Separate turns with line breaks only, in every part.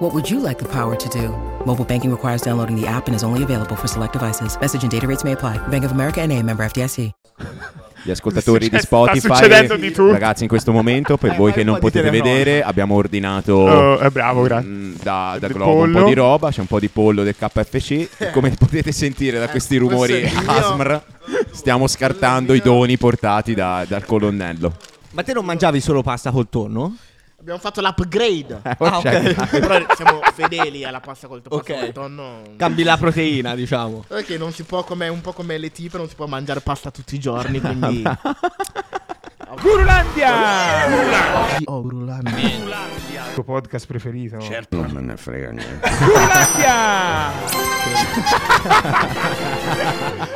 What would you like the power to do? Mobile banking requires downloading the app and is only available for select devices. Message and data rates may apply. Bank of America and a member FDIC.
Gli ascoltatori di Spotify,
di tutto.
ragazzi, in questo momento, per
Eh,
voi che non potete vedere, abbiamo ordinato
Oh, è bravo, grazie.
mm, da, da Globo un po'
pollo.
di roba. C'è un po' di pollo del KFC. E Come potete sentire da questi rumori ASMR, stiamo scartando i doni portati da- dal colonnello.
Ma te non mangiavi solo pasta col tonno?
Abbiamo fatto l'upgrade.
Ah, ok.
Però siamo fedeli alla pasta col pasta
Ok.
col tonno.
Cambi la proteina, diciamo.
Perché non si può, come, un po' come le tipe, non si può mangiare pasta tutti i giorni, quindi...
Gurulandia!
oh, Urulando.
Il tuo podcast preferito?
Certo. Non me ne frega niente.
Gurulandia!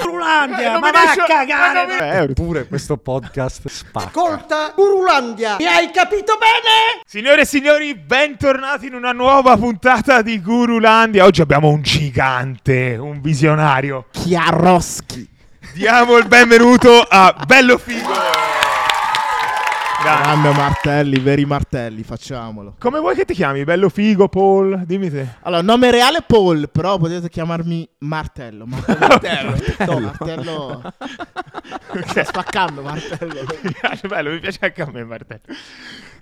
Rulandia,
ma vai a cagare!
Pure questo podcast spacca.
Ascolta, Gurulandia, mi hai capito bene?
Signore e signori, bentornati in una nuova puntata di Gurulandia. Oggi abbiamo un gigante, un visionario.
Chiaroschi.
Diamo il benvenuto a Bello Figo. Grande.
Grande martelli, veri martelli, facciamolo.
Come vuoi che ti chiami? Bello Figo, Paul? Dimmi te.
Allora, nome reale Paul, però potete chiamarmi Martello. Martello. No, Martello. Sta spaccando Martello.
Mi piace, bello, mi piace anche a me, Martello.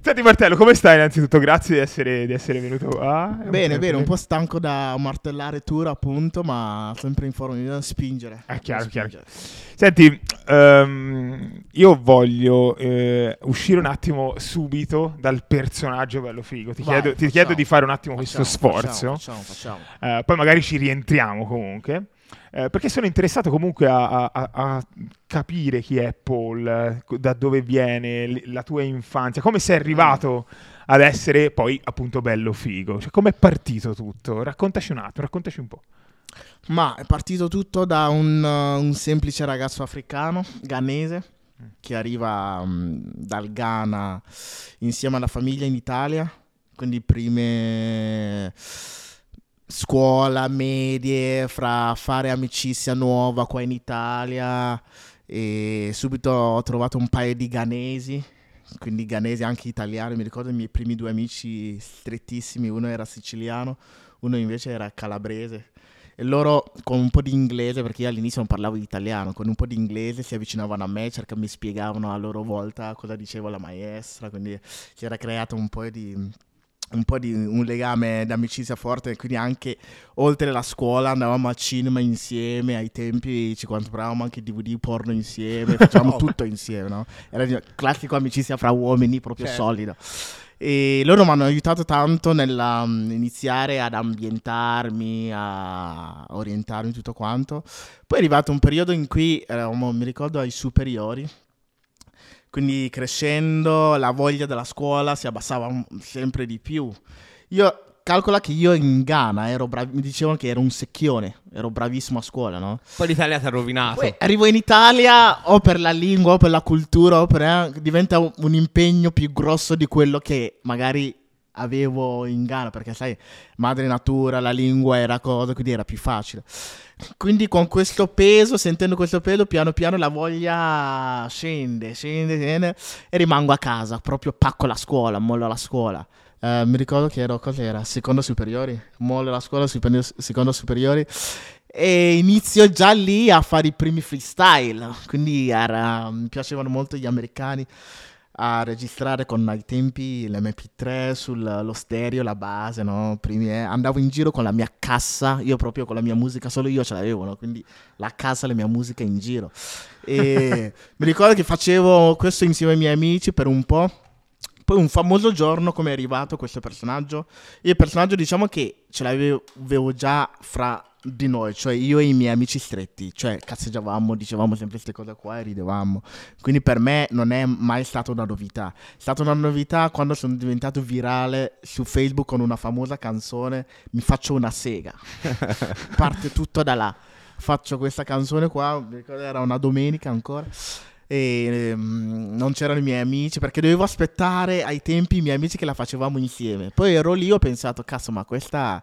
Senti, Martello, come stai innanzitutto? Grazie di essere, di essere venuto qua. È
Bene, bene, un po' stanco da martellare tour appunto, ma sempre in forma di spingere.
È chiaro, chiaro.
Spingere.
Senti, ehm, io voglio eh, uscire un attimo subito dal personaggio bello figo. Ti,
Vai,
chiedo, ti
facciamo.
chiedo di fare un attimo questo
Facciamo,
sforzo.
Facciamo, facciamo, facciamo.
Eh, poi magari ci rientriamo comunque. eh, perché sono interessato comunque a, a- a- capire chi è Paul, eh, da dove viene, la tua infanzia, come sei arrivato ad essere poi appunto bello figo. Cioè, come è partito tutto? Raccontaci un attimo, raccontaci un po'.
Ma è partito tutto da un, un semplice ragazzo africano, ghanese, che arriva mm, dal Ghana insieme alla famiglia in Italia, quindi prime scuola, medie, fra fare amicizia nuova qua in Italia e subito ho trovato un paio di ghanesi, quindi ghanesi anche italiani, mi ricordo i miei primi due amici strettissimi, uno era siciliano, uno invece era calabrese. Loro con un po' di inglese, perché io all'inizio non parlavo italiano, con un po' di inglese si avvicinavano a me, cerca mi spiegavano a loro volta cosa diceva la maestra, quindi si era creato un po' di un po' di un legame d'amicizia forte, quindi anche oltre la scuola andavamo al cinema insieme, ai tempi ci compravamo anche DVD porno insieme, facevamo tutto insieme, no? Era classico amicizia fra uomini, proprio
Certo.
solido. E loro mi hanno aiutato tanto nell'iniziare ad ambientarmi, a orientarmi tutto quanto. Poi è arrivato un periodo in cui eravamo, mi ricordo, ai superiori. Quindi crescendo la voglia della scuola si abbassava sempre di più. Io calcola che io in Ghana ero brav- mi dicevano che ero un secchione, ero bravissimo a scuola, no?
Poi l'Italia ti ha rovinato.
Poi arrivo in Italia o per la lingua o per la cultura o per eh, diventa un, un impegno più grosso di quello che magari avevo in Ghana perché sai madre natura la lingua era cosa quindi era più facile quindi con questo peso sentendo questo peso piano piano la voglia scende scende scende e rimango a casa proprio pacco la scuola mollo la scuola Eh, mi ricordo che ero cos'era secondo superiori mollo la scuola secondo, secondo superiori e inizio già lì a fare i primi freestyle. Quindi era- mi piacevano molto gli americani a registrare con ai tempi l'MP3 sullo stereo, la base, no? Primi, eh, andavo in giro con la mia cassa, io proprio con la mia musica, solo io ce l'avevo, no? Quindi la cassa, la mia musica in giro. E mi ricordo che facevo questo insieme ai miei amici per un po'. Poi un famoso giorno come è arrivato questo personaggio. Io il personaggio diciamo che ce l'avevo avevo già fra di noi, cioè io e i miei amici stretti, cioè cazzeggiavamo, dicevamo sempre queste cose qua e ridevamo. Quindi per me non è mai stata una novità. È stata una novità quando sono diventato virale su Facebook con una famosa canzone Mi faccio una sega. Parte tutto da là. faccio questa canzone qua, mi ricordo era una domenica ancora. E ehm, non c'erano i miei amici perché dovevo aspettare ai tempi i miei amici che la facevamo insieme. Poi ero lì, ho pensato, cazzo, ma questa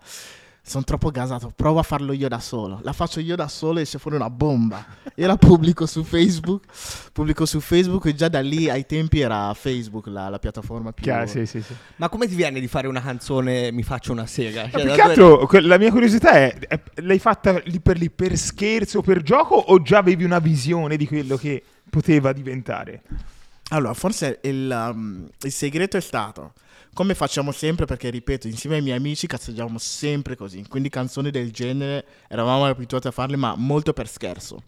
sono troppo gasato, provo a farlo io da solo. La faccio io da solo e esce fuori una bomba. E la pubblico su Facebook. Pubblico su Facebook e già da lì ai tempi era Facebook la, la piattaforma più...
Chiaro, sì, sì, sì.
Ma come ti viene di fare una canzone Mi faccio una sega? Cioè,
più
da
che
dove-
altro, que- la mia curiosità è, è- l'hai fatta lì per lì per scherzo, per gioco o già avevi una visione di quello che poteva diventare?
Allora, forse il, um, il segreto è stato, come facciamo sempre, perché ripeto, insieme ai miei amici cazzeggiavamo sempre così, quindi canzoni del genere eravamo abituati a farle, ma molto per scherzo.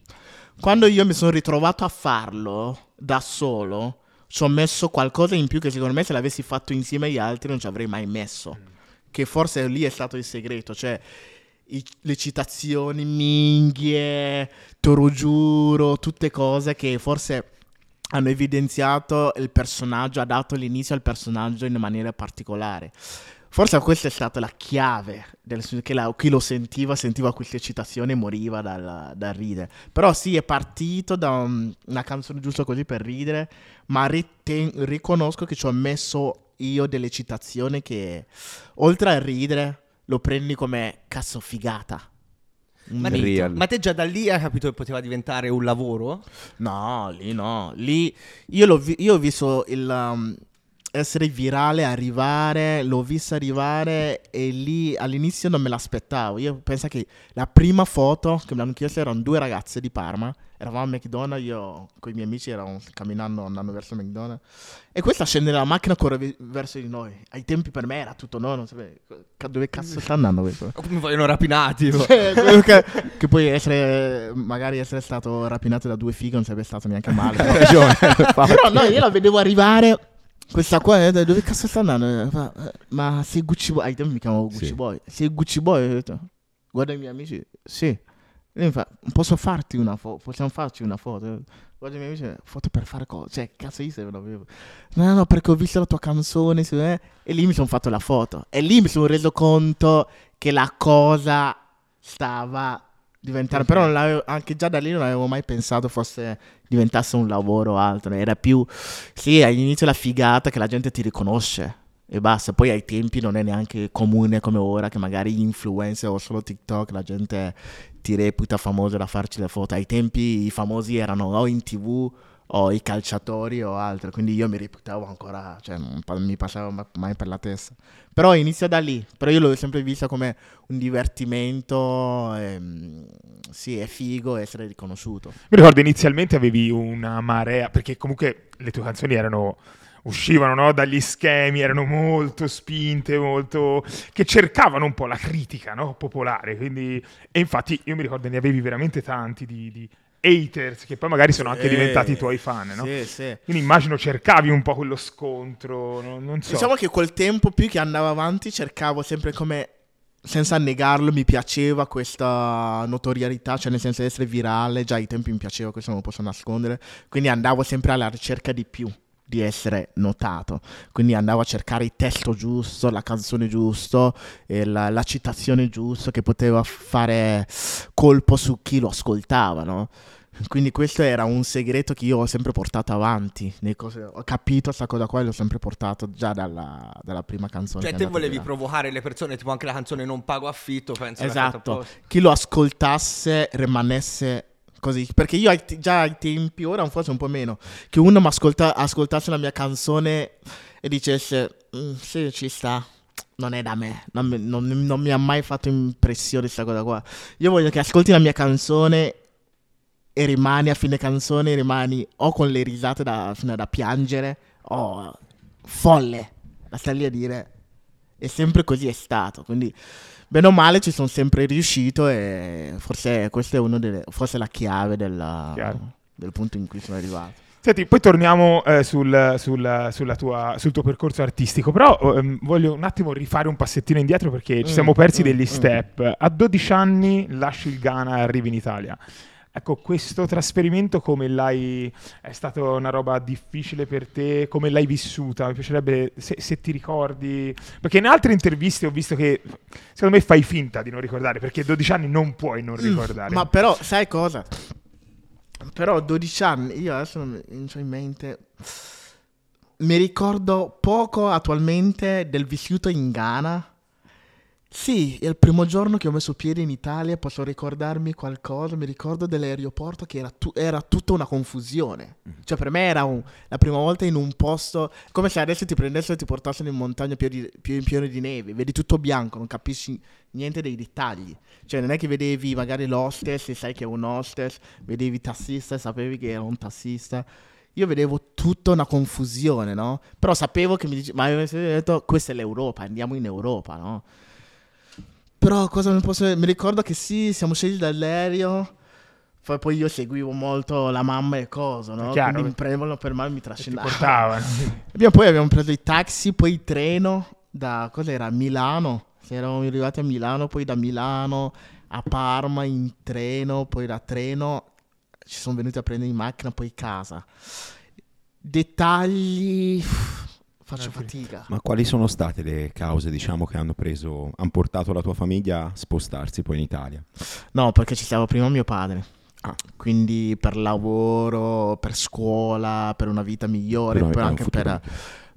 Quando io mi sono ritrovato a farlo da solo, ci ho messo qualcosa in più che secondo me se l'avessi fatto insieme agli altri non ci avrei mai messo. Che forse lì è stato il segreto, cioè i- le citazioni, minghie, toro giuro, tutte cose che forse hanno evidenziato il personaggio, ha dato l'inizio al personaggio in maniera particolare. Forse questa è stata la chiave, del, che la- chi lo sentiva, sentiva queste citazioni e moriva dal, dal ridere. Però sì, è partito da un- una canzone giusto così per ridere, ma riten- riconosco che ci ho messo io delle citazioni che, oltre a ridere, lo prendi come cazzo figata.
Ma,
mito.
Real.
ma te già da lì hai capito che poteva diventare un lavoro?
No, lì no. Lì io, l'ho vi- io ho visto il um, essere virale arrivare, l'ho visto arrivare e lì all'inizio non me l'aspettavo. Io penso che la prima foto che mi hanno chiesto erano due ragazze di Parma. Eravamo a McDonald's, io con i miei amici eravamo camminando, andando verso McDonald's. E questa scende dalla macchina corre vi- verso di noi. Ai tempi per me era tutto no, non sapevo dove cazzo sta andando questo.
Come vogliono rapinati?
che, che poi essere magari essere stato rapinato da due fighe non sarebbe stato neanche male però, però no io la vedevo arrivare questa qua eh, dove cazzo sta andando Eh, ma sei Gucci Boy ai tempi mi chiamavo Gucci
Sì.
Boy sei Gucci Boy guarda i miei amici sì fa posso farti una foto possiamo farci una foto? Guarda i miei amici foto per fare cosa cioè cazzo io se non avevo no no perché ho visto la tua canzone su- eh, e lì mi sono fatto la foto. E lì mi sono reso conto che la cosa stava diventando però anche già da lì non avevo mai pensato fosse diventasse un lavoro o altro. Era più sì all'inizio la figata che la gente ti riconosce e basta. Poi ai tempi non è neanche comune come ora che magari influencer o solo TikTok la gente ti reputa famoso da farci le foto. Ai tempi i famosi erano o in tv o i calciatori o altro quindi io mi reputavo ancora cioè non mi passava ma- mai per la testa. Però inizia da lì però io l'ho sempre vista come un divertimento ehm, sì è figo essere riconosciuto.
Mi ricordo inizialmente avevi una marea, perché comunque le tue canzoni erano uscivano no, dagli schemi, erano molto spinte, molto che cercavano un po' la critica no, popolare. Quindi... E infatti io mi ricordo ne avevi veramente tanti di, di haters che poi magari sono anche
Sì,
diventati i tuoi fan. No?
sì sì
Quindi immagino cercavi un po' quello scontro, no- non so.
Diciamo che col tempo più che andavo avanti cercavo sempre come, senza negarlo, mi piaceva questa notorietà, cioè nel senso di essere virale, già ai tempi mi piaceva, questo non lo posso nascondere, quindi andavo sempre alla ricerca di più di essere notato, quindi andavo a cercare il testo giusto, la canzone giusto, la, la citazione giusta che poteva fare colpo su chi lo ascoltava, no? Quindi questo era un segreto che io ho sempre portato avanti. cose- ho capito questa cosa qua e l'ho sempre portato già dalla, dalla prima canzone.
Cioè, te volevi
virale.
provocare le persone, tipo anche la canzone Non pago affitto, penso.
Esatto. Chi lo ascoltasse rimanesse così. Perché io già ai tempi, ora forse un po' meno, che uno mi ascolta- ascoltasse la mia canzone e dicesse, "Mm, sì, ci sta. Non è da me, non non- non mi ha mai fatto impressione questa cosa qua. Io voglio che ascolti la mia canzone e rimani a fine canzone, rimani o con le risate da, da piangere o folle da stare lì a dire. E sempre così è stato. Quindi, bene o male, ci sono sempre riuscito e forse questa è una delle, forse la chiave della- del punto in cui sono arrivato.
Senti, poi torniamo eh, sul, sul- sulla tua- sul tuo percorso artistico, però ehm, voglio un attimo rifare un passettino indietro perché ci
Mm,
siamo persi
mm,
degli
mm.
step. A 12 anni lasci il Ghana e arrivi in Italia. Ecco, questo trasferimento come l'hai... è stata una roba difficile per te? Come l'hai vissuta? Mi piacerebbe se, se, ti ricordi... Perché in altre interviste ho visto che secondo me fai finta di non ricordare, perché 12 anni non puoi non mm, ricordare.
Mm, ma però, sai cosa? Però 12 anni, io adesso non ho in mente... Mi ricordo poco attualmente del vissuto in Ghana sì, il primo giorno che ho messo piede in Italia posso ricordarmi qualcosa, mi ricordo dell'aeroporto che era, tu- era tutta una confusione. Mm-hmm. Cioè per me era un, la prima volta in un posto, come se adesso ti prendessero e ti portassero in montagna più, di, pieno di neve, vedi tutto bianco, non capisci niente dei dettagli. Cioè non è che vedevi magari l'hostess e sai che è un hostess, vedevi il tassista e sapevi che era un tassista io vedevo tutta una confusione, no? Però sapevo che mi diceva, ma mi detto, questa è l'Europa, andiamo in Europa, no? Però cosa mi posso... Mi ricordo che sì, siamo scesi dall'aereo. Poi io seguivo molto la mamma e cosa, no?
Chiaro,
Quindi mi prendevano per mano e mi trascinavano. abbiamo, poi abbiamo preso i taxi, poi il treno da... Cos'era? Milano. Se eravamo arrivati a Milano, poi da Milano a Parma in treno, poi da treno ci sono venuti a prendere in macchina, poi casa. Dettagli faccio eh, fatica.
Ma quali sono state le cause, diciamo, che hanno preso, hanno portato la tua famiglia a spostarsi poi in Italia?
No, perché ci stava prima mio padre. Ah. Quindi per lavoro, per scuola, per una vita migliore, per, poi anche per,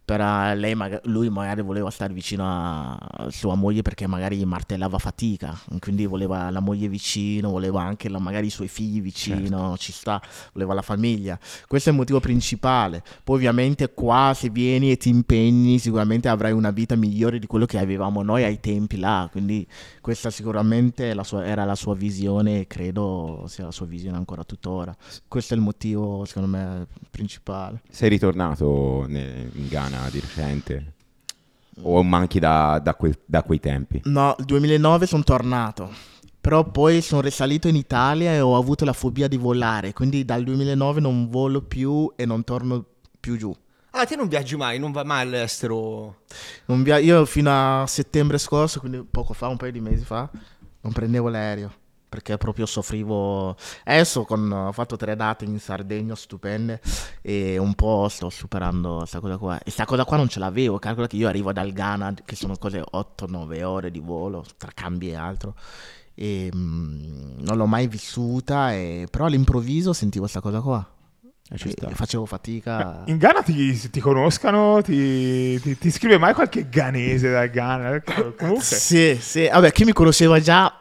per eh, lei, lui magari voleva stare vicino a sua moglie perché magari martellava fatica, quindi voleva la moglie vicino, voleva anche la, magari i suoi figli vicino, certo. ci sta, voleva la famiglia. Questo è il motivo principale. Poi ovviamente qua se vieni e ti impegni sicuramente avrai una vita migliore di quello che avevamo noi ai tempi là, quindi questa sicuramente la sua, era la sua visione e credo sia la sua visione ancora tuttora. Questo è il motivo secondo me principale.
Sei ritornato in Ghana? Italiana di recente? O manchi da, da, quel, da quei tempi?
No, il 2009 sono tornato. Però poi sono risalito in Italia e ho avuto la fobia di volare. Quindi dal 2009 non volo più e non torno più giù.
Ah, te non viaggi mai, non vai mai all'estero?
Via- io fino a settembre scorso, quindi poco fa, un paio di mesi fa, non prendevo l'aereo perché proprio soffrivo. Adesso con, ho fatto tre date in Sardegna stupende e un po' sto superando questa cosa qua. E questa cosa qua non ce l'avevo, calcola che io arrivo dal Ghana, che sono cose 8-9 ore di volo, tra cambi e altro. E mh, mm, non l'ho mai vissuta, e, però all'improvviso sentivo questa cosa qua. facevo fatica.
In Ghana ti, ti conoscano? Ti, ti, ti, scrive mai qualche ghanese dal Ghana? Comunque.
Sì, sì. Vabbè, chi mi conosceva già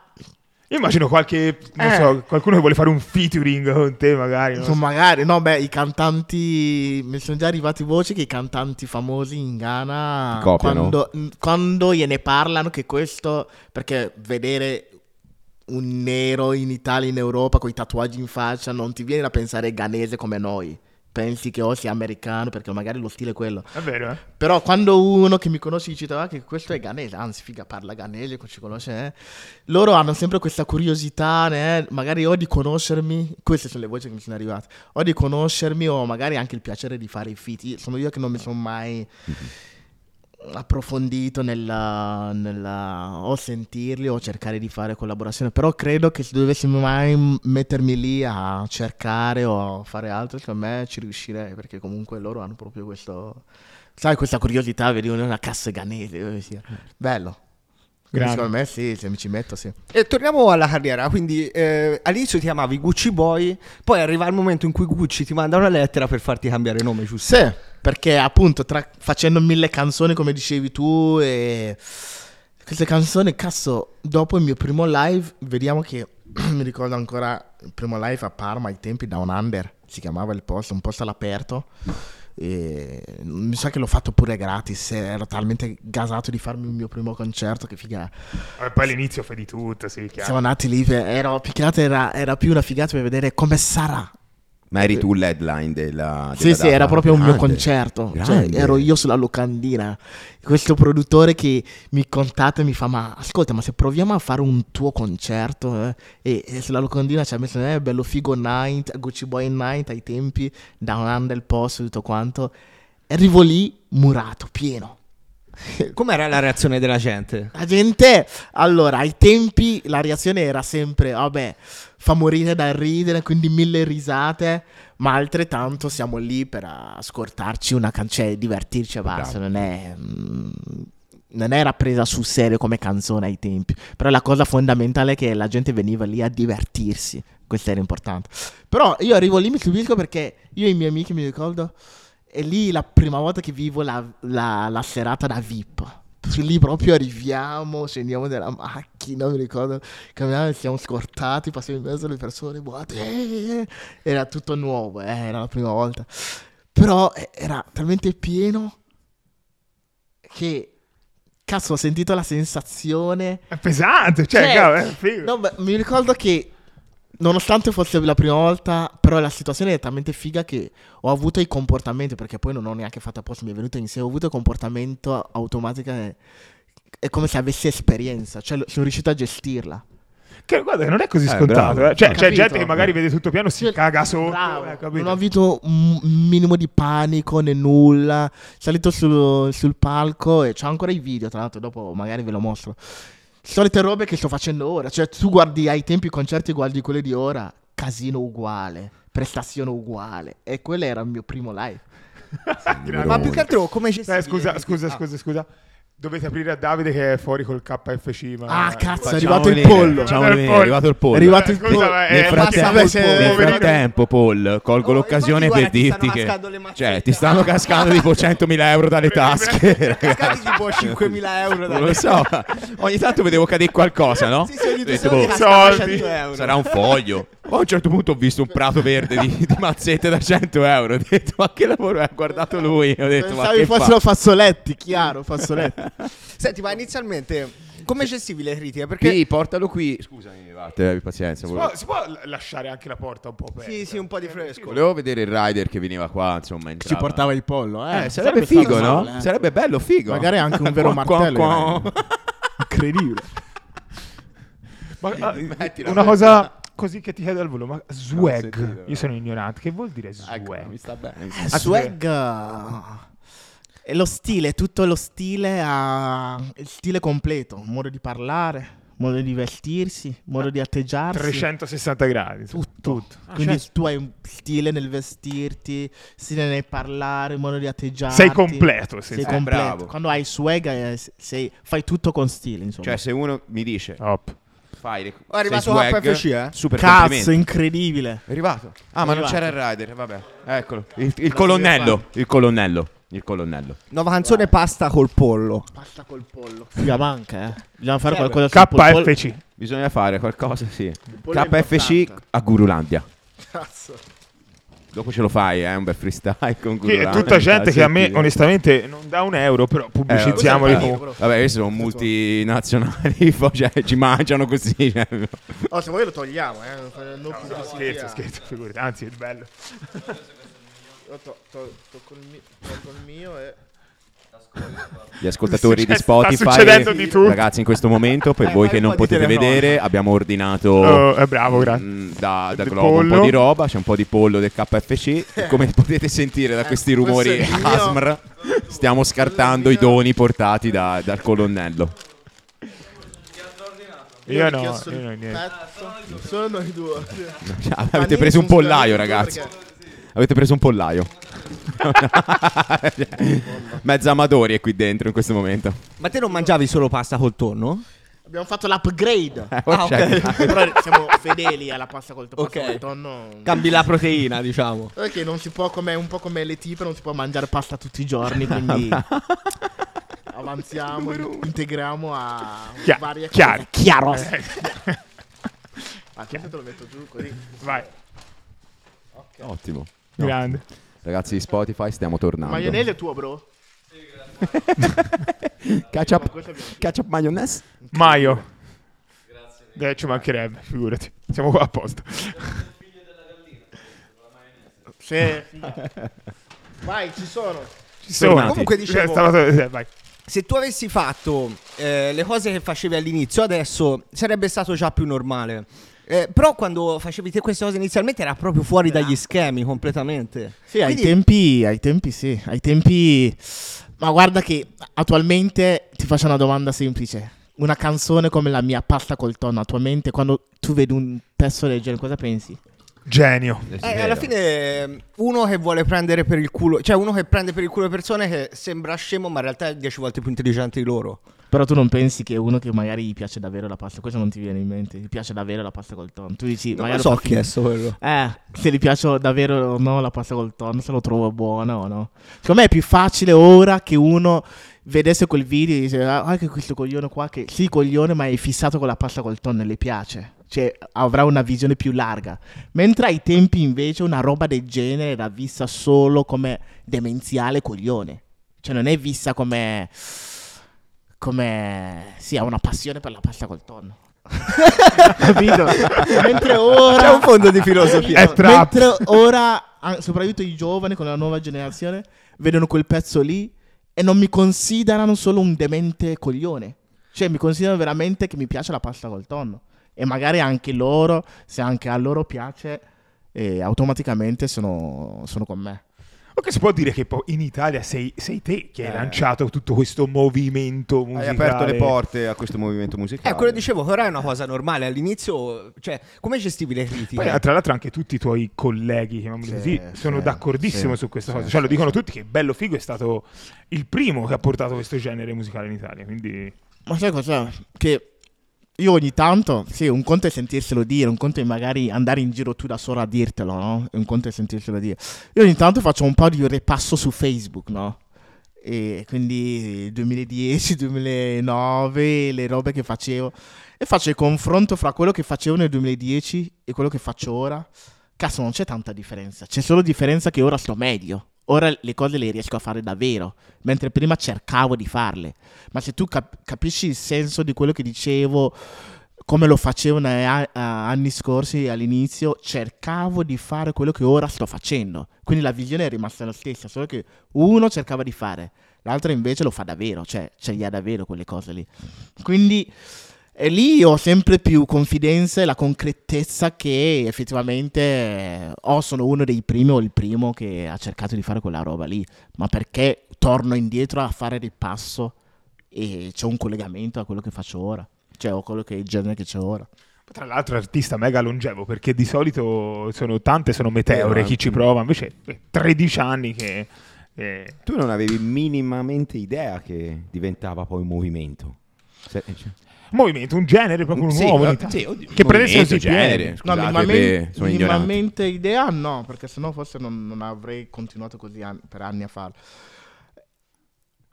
io immagino qualche, non eh. so, qualcuno che vuole fare un featuring con te, magari.
No? So. Magari, no, beh, i cantanti. Mi sono già arrivati voci che i cantanti famosi in Ghana. Quando, quando gliene parlano, che questo. Perché vedere un nero in Italia, in Europa, con i tatuaggi in faccia, non ti viene da pensare ghanese come noi pensi che o sia americano perché magari lo stile è quello.
È vero, eh?
Però quando uno che mi conosce dice ah, che questo è ganese, anzi figa parla ganese, ci conosce, eh? loro hanno sempre questa curiosità, eh? magari o di conoscermi, queste sono le voci che mi sono arrivate, o di conoscermi o magari anche il piacere di fare i feat. Sono io che non mi sono mai... Approfondito nella, nella, o sentirli o cercare di fare collaborazione però credo che se dovessi mai mettermi lì a cercare o a fare altro secondo me ci riuscirei perché comunque loro hanno proprio questo sai questa curiosità vedi una cassa ganese bello secondo me sì, se mi ci metto sì.
E torniamo alla carriera, quindi eh, all'inizio ti chiamavi Gucci Boy, poi arriva il momento in cui Gucci ti manda una lettera per farti cambiare nome, giusto?
Sì, perché appunto tra, facendo mille canzoni come dicevi tu e queste canzoni, cazzo, dopo il mio primo live, vediamo che mi ricordo ancora il primo live a Parma ai tempi Down Under, si chiamava il posto, un posto all'aperto e mi sa che l'ho fatto pure gratis. Ero talmente gasato di farmi il mio primo concerto. Che figa.
E poi all'inizio fai di tutto. Sì,
Siamo andati lì. Ero, più era, era più una figata per vedere come sarà
ma eri tu l'headline della, della
Sì, sì, era proprio grande, un mio concerto. Cioè, ero io sulla locandina. Questo produttore che mi contatta e mi fa: Ma ascolta, ma se proviamo a fare un tuo concerto? Eh? E, e, sulla locandina ci ha messo eh, bello figo night, Gucci Boy night ai tempi, down under il posto, tutto quanto. Arrivo lì, murato, pieno.
Com'era la reazione della gente?
La gente, allora, ai tempi la reazione era sempre, vabbè, fa morire da ridere, quindi mille risate, ma altrettanto siamo lì per ascoltarci una canzone, divertirci e basta, non è... mm, non era presa sul serio come canzone ai tempi, però la cosa fondamentale è che la gente veniva lì a divertirsi, questo era importante. Però io arrivo lì, mi stupisco perché io e i miei amici mi ricordo, è lì la prima volta che vivo la, la- la serata da VIP. Lì proprio arriviamo, scendiamo dalla macchina, mi ricordo, camminiamo, siamo scortati, passiamo in mezzo alle persone, eh, era tutto nuovo, eh, era la prima volta. Però eh, era talmente pieno che, cazzo, ho sentito la sensazione
È pesante, cioè,
Cioè,
cavolo, è figo.
No, mi ricordo che nonostante fosse la prima volta, però la situazione è talmente figa che ho avuto i comportamenti, perché poi non ho neanche fatto apposta, mi è venuto in sé, ho avuto il comportamento automatico, è, è come se avessi esperienza, cioè sono riuscito a gestirla.
Che, guarda, che non è così
Eh,
scontato.
bravo.
eh. Cioè, c'è
capito.
gente che magari vede tutto piano, si
Sì,
caga sotto.
Bravo,
eh, capito?
non ho avuto un minimo di panico né nulla, salito sul, sul palco e c'ho ancora i video, tra l'altro dopo magari ve lo mostro. Solite robe che sto facendo ora, cioè tu guardi ai tempi i concerti guardi quelli di ora, casino uguale, prestazione uguale e quello era il mio primo live.
Numero
Ma più che altro come ci
Eh, scusa, scusa, scusa, scusa. Dovete aprire a Davide che è fuori col KFC. Ma...
Ah, cazzo, è arrivato il pollo.
Facciamo
È
venire, è arrivato il pollo.
È arrivato il pollo.
ma è-
Nel frattempo,
siamo il
se-
pollo,
nel
poverino.
frattempo, Paul, colgo
Oh,
l'occasione per dirti
stanno
che
cascando le mazzette.
cioè, ti stanno cascando tipo 100.000 euro dalle tasche.
Cascati tipo 5.000 euro
Non lo so, ogni tanto vedevo cadere qualcosa, no?
Sì, sì, ogni
boh,
cascava
soldi.
100 euro.
sarà un foglio. Poi a un certo punto ho visto un prato verde di, di mazzette da 100 euro. Ho detto, ma che lavoro è? Ha guardato lui. Ho detto, ma
Pensavi
che
fossero
fa?
fazzoletti, chiaro, fazzoletti.
Senti, ma inizialmente come gestivi le critiche? Perché
Sì, portalo qui. Scusami, abbi pazienza.
Si può, si può lasciare anche la porta un po' aperta?
sì, sì, un po' di fresco.
Volevo vedere il rider che veniva qua, insomma,
Ci
entrava.
portava il pollo, eh.
Eh, sarebbe, figo,
stato
no?
male, eh.
Sarebbe bello, figo.
Magari anche un vero
Qua, qua,
martello.
qua.
direi. Incredibile.
Ma, ah, una cosa così che ti chiedo al volo, ma
ho
swag,
sentito.
io sono ignorante, che vuol dire
Ecco,
swag?
mi sta bene.
Eh, swag eh, è lo stile, tutto lo stile ha il stile completo, modo di parlare, modo di vestirsi, modo di atteggiarsi.
360 gradi. insomma.
Tutto.
Ah,
Quindi
cioè,
tu hai un stile nel vestirti, stile nel parlare, modo di atteggiarti.
sei completo. Sei
Sei
Eh,
completo.
bravo.
Quando hai swag eh, sei- fai tutto con stile, insomma.
Cioè, se uno mi dice,
top.
Fai le
È arrivato
swag,
KFC, eh?
Super
Cazzo, incredibile.
È arrivato. Ah, ma non
arrivato.
c'era il rider, vabbè. Eccolo. Il, il colonnello. Il colonnello. Il colonnello.
Nuova canzone pasta col pollo.
Pasta col pollo. Figa manca, eh. Bisogna fare
Serve.
qualcosa sul pollo.
KFC.
Bisogna fare qualcosa, sì.
è
KFC a Gurulandia.
Cazzo.
Dopo ce lo fai, eh, un bel freestyle con
Che è tutta gente che a me onestamente non dà un euro, però pubblicizziamoli
Eh,
vabbè.
comunque.
Vabbè, questi sono multinazionali, cioè, ci mangiano così. cioè.
Oh, se vuoi lo togliamo, eh. Non
No, scherzo, scherzo, figurati. Anzi, è bello.
Io to- to- tolgo il mio e...
Gli ascoltatori di
Sta succedendo
Spotify,
di tutto.
ragazzi, in questo momento, per
Eh,
voi che non potete vedere, abbiamo ordinato
Oh, è bravo, grazie.
mm, da, da Globo un po'
pollo.
di roba. C'è un po' di pollo del KFC. E Come potete sentire da questi
questo
rumori. ASMR, stiamo scartando i doni portati da- dal colonnello.
Io
ho
no, io no, niente.
pezzo. Solo noi due.
Cioè, avete preso un pollaio, ragazzi.
perché-
Avete preso un pollaio. Mezza amatori è qui dentro in questo momento.
Ma te non mangiavi solo pasta col tonno?
Abbiamo fatto l'upgrade.
Eh,
Ah, ok.
Però siamo fedeli alla pasta col, pasta
Ok.
col tonno.
Cambi la proteina, diciamo.
Perché non si può, come, un po' come le tipe, non si può mangiare pasta tutti i giorni, quindi avanziamo, integriamo a
Chia-
varie
chiaro.
cose. Chiaro. Ah, questo te lo metto giù così.
Vai,
Ottimo. No.
grande.
Ragazzi di Spotify, stiamo tornando.
Maionese è tuo, bro?
Ketchup, ketchup mayonnaise.
Maio. Grazie. Eh, ci mancherebbe, figurati. Siamo qua apposta.
Sì. Vai, ci sono.
Ci sono.
Tornati.
Comunque
Eh,
dicevo,
stavo- eh, vai.
se tu avessi fatto eh, le cose che facevi all'inizio, adesso sarebbe stato già più normale. Eh, però quando facevi te queste cose inizialmente era proprio fuori dagli schemi completamente.
Sì, ai
Quindi-
tempi, ai tempi sì, ai tempi... Ma guarda che attualmente ti faccio una domanda semplice. Una canzone come la mia pasta col tonno, attualmente quando tu vedi un pezzo del genere, cosa pensi?
Genio.
Eh, alla fine eh, uno che vuole prendere per il culo, cioè uno che prende per il culo le persone che sembra scemo ma in realtà è dieci volte più intelligente di loro.
Però tu non pensi che uno che magari gli piace davvero la pasta, questo non ti viene in mente, gli piace davvero la pasta col tonno. Tu dici,
Non
magari
lo so chi è quello.
Eh, se gli piace davvero o no la pasta col tonno, se lo trovo buono o no. Secondo me è più facile ora che uno vedesse quel video e dice, ah, anche questo coglione qua che sì, coglione, ma è fissato con la pasta col tonno e le piace. Cioè, avrà una visione più larga. Mentre ai tempi invece una roba del genere era vista solo come demenziale coglione. Cioè, non è vista come... come... sì, ha una passione per la pasta col tonno. Capito? Mentre ora...
C'è un fondo di filosofia.
È trap.
Mentre ora, soprattutto i giovani con la nuova generazione, vedono quel pezzo lì e non mi considerano solo un demente coglione. Cioè, mi considerano veramente che mi piace la pasta col tonno. E magari anche loro, se anche a loro piace, eh, automaticamente sono, sono con me.
Ok, si può dire che poi in Italia sei, sei te che hai
Eh.
lanciato tutto questo movimento musicale.
Hai aperto le porte a questo movimento musicale.
Eh, quello dicevo, che ora è una cosa normale. All'inizio, cioè, come gestivi le critiche?
Poi, tra l'altro, anche tutti i tuoi colleghi, chiamiamoli
Sì,
così, sono
sì,
d'accordissimo
sì,
su questa
sì,
cosa. Cioè, lo dicono
sì.
tutti che Bello Figo è stato il primo che ha portato questo genere musicale in Italia. Quindi,
Ma sai cosa? Che io ogni tanto, sì, un conto è sentirselo dire, un conto è magari andare in giro tu da solo a dirtelo, no? Un conto è sentirselo dire. Io ogni tanto faccio un po' di ripasso su Facebook, no? E quindi 2010, 2009, le robe che facevo. E faccio il confronto fra quello che facevo nel 2010 e quello che faccio ora. Cazzo, non c'è tanta differenza. C'è solo differenza che ora sto meglio. Ora le cose le riesco a fare davvero, mentre prima cercavo di farle. Ma se tu cap- capisci il senso di quello che dicevo, come lo facevo negli a- a- anni scorsi all'inizio, cercavo di fare quello che ora sto facendo. Quindi la visione è rimasta la stessa, solo che uno cercava di fare, l'altro invece lo fa davvero, cioè ce li ha davvero quelle cose lì. Quindi e lì ho sempre più confidenza e la concretezza che effettivamente eh, o sono uno dei primi o il primo che ha cercato di fare quella roba lì, ma perché torno indietro a fare il passo e c'è un collegamento a quello che faccio ora, cioè o quello che è il genere che c'è ora.
tra l'altro, è artista mega longevo perché di solito sono tante, sono meteore.
Vero,
chi
eh.
ci prova invece, eh, 13 anni che. eh,
Tu non avevi minimamente idea che diventava poi un movimento. Se- cioè-
movimento, un genere proprio
Sì,
nuovo
sì, oddio,
che prendesse così
genere.
No,
Scusate,
minimamente,
beh,
minimamente idea no, perché sennò forse non, non avrei continuato così an- per anni a farlo.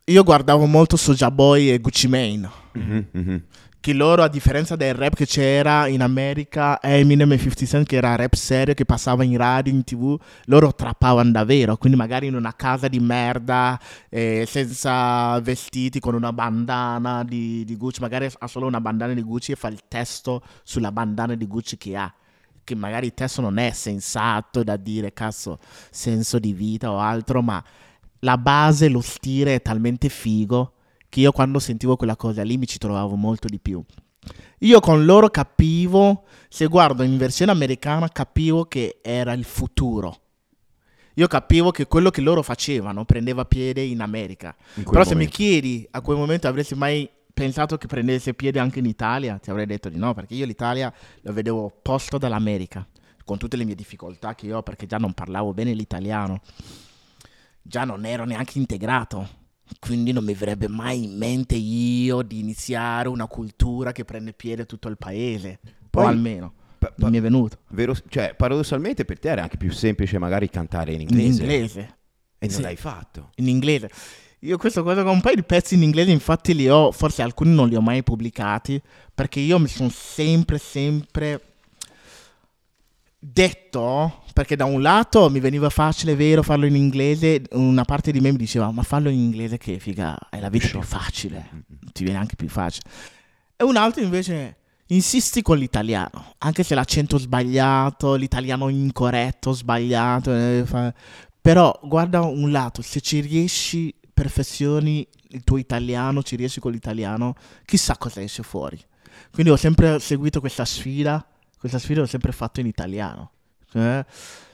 Io guardavo molto Soulja Boy e Gucci Mane.
Mhm, mhm.
Che loro a differenza del rap che c'era in America Eminem e 50 Cent che era rap serio che passava in radio in tv loro trappavano davvero. Quindi magari in una casa di merda eh, senza vestiti con una bandana di, di Gucci magari ha solo una bandana di Gucci e fa il testo sulla bandana di Gucci che ha che magari il testo non è sensato da dire cazzo senso di vita o altro ma la base lo stile è talmente figo che io quando sentivo quella cosa lì mi ci trovavo molto di più. Io con loro capivo, se guardo in versione americana, capivo che era il futuro. Io capivo che quello che loro facevano prendeva piede in America.
In
Però se mi
momento.
chiedi a quel momento avresti mai pensato che prendesse piede anche in Italia, ti avrei detto di no, perché io l'Italia lo vedevo opposto dall'America, con tutte le mie difficoltà che ho, perché già non parlavo bene l'italiano, già non ero neanche integrato. Quindi non mi verrebbe mai in mente io di iniziare una cultura che prende piede tutto il paese.
Poi-
o almeno.
Pa- pa-
Non mi è venuto.
vero- cioè, paradossalmente per te era anche più semplice magari cantare in
In
inglese.
inglese.
E non
Sì.
l'hai fatto.
in inglese. Io questa cosa con un paio di pezzi in inglese, infatti li ho, forse alcuni non li ho mai pubblicati, perché io mi sono sempre, sempre detto, perché da un lato mi veniva facile, vero, farlo in inglese, una parte di me mi diceva, ma fallo in inglese che figa, è la vita più facile, ti viene anche più facile. E un altro invece, insisti con l'italiano, anche se l'accento sbagliato, l'italiano incorretto, sbagliato, eh, fa- però guarda un lato, se ci riesci, perfezioni il tuo italiano, ci riesci con l'italiano, chissà cosa esce fuori. Quindi ho sempre seguito questa sfida questa sfida l'ho sempre fatto in italiano. Eh,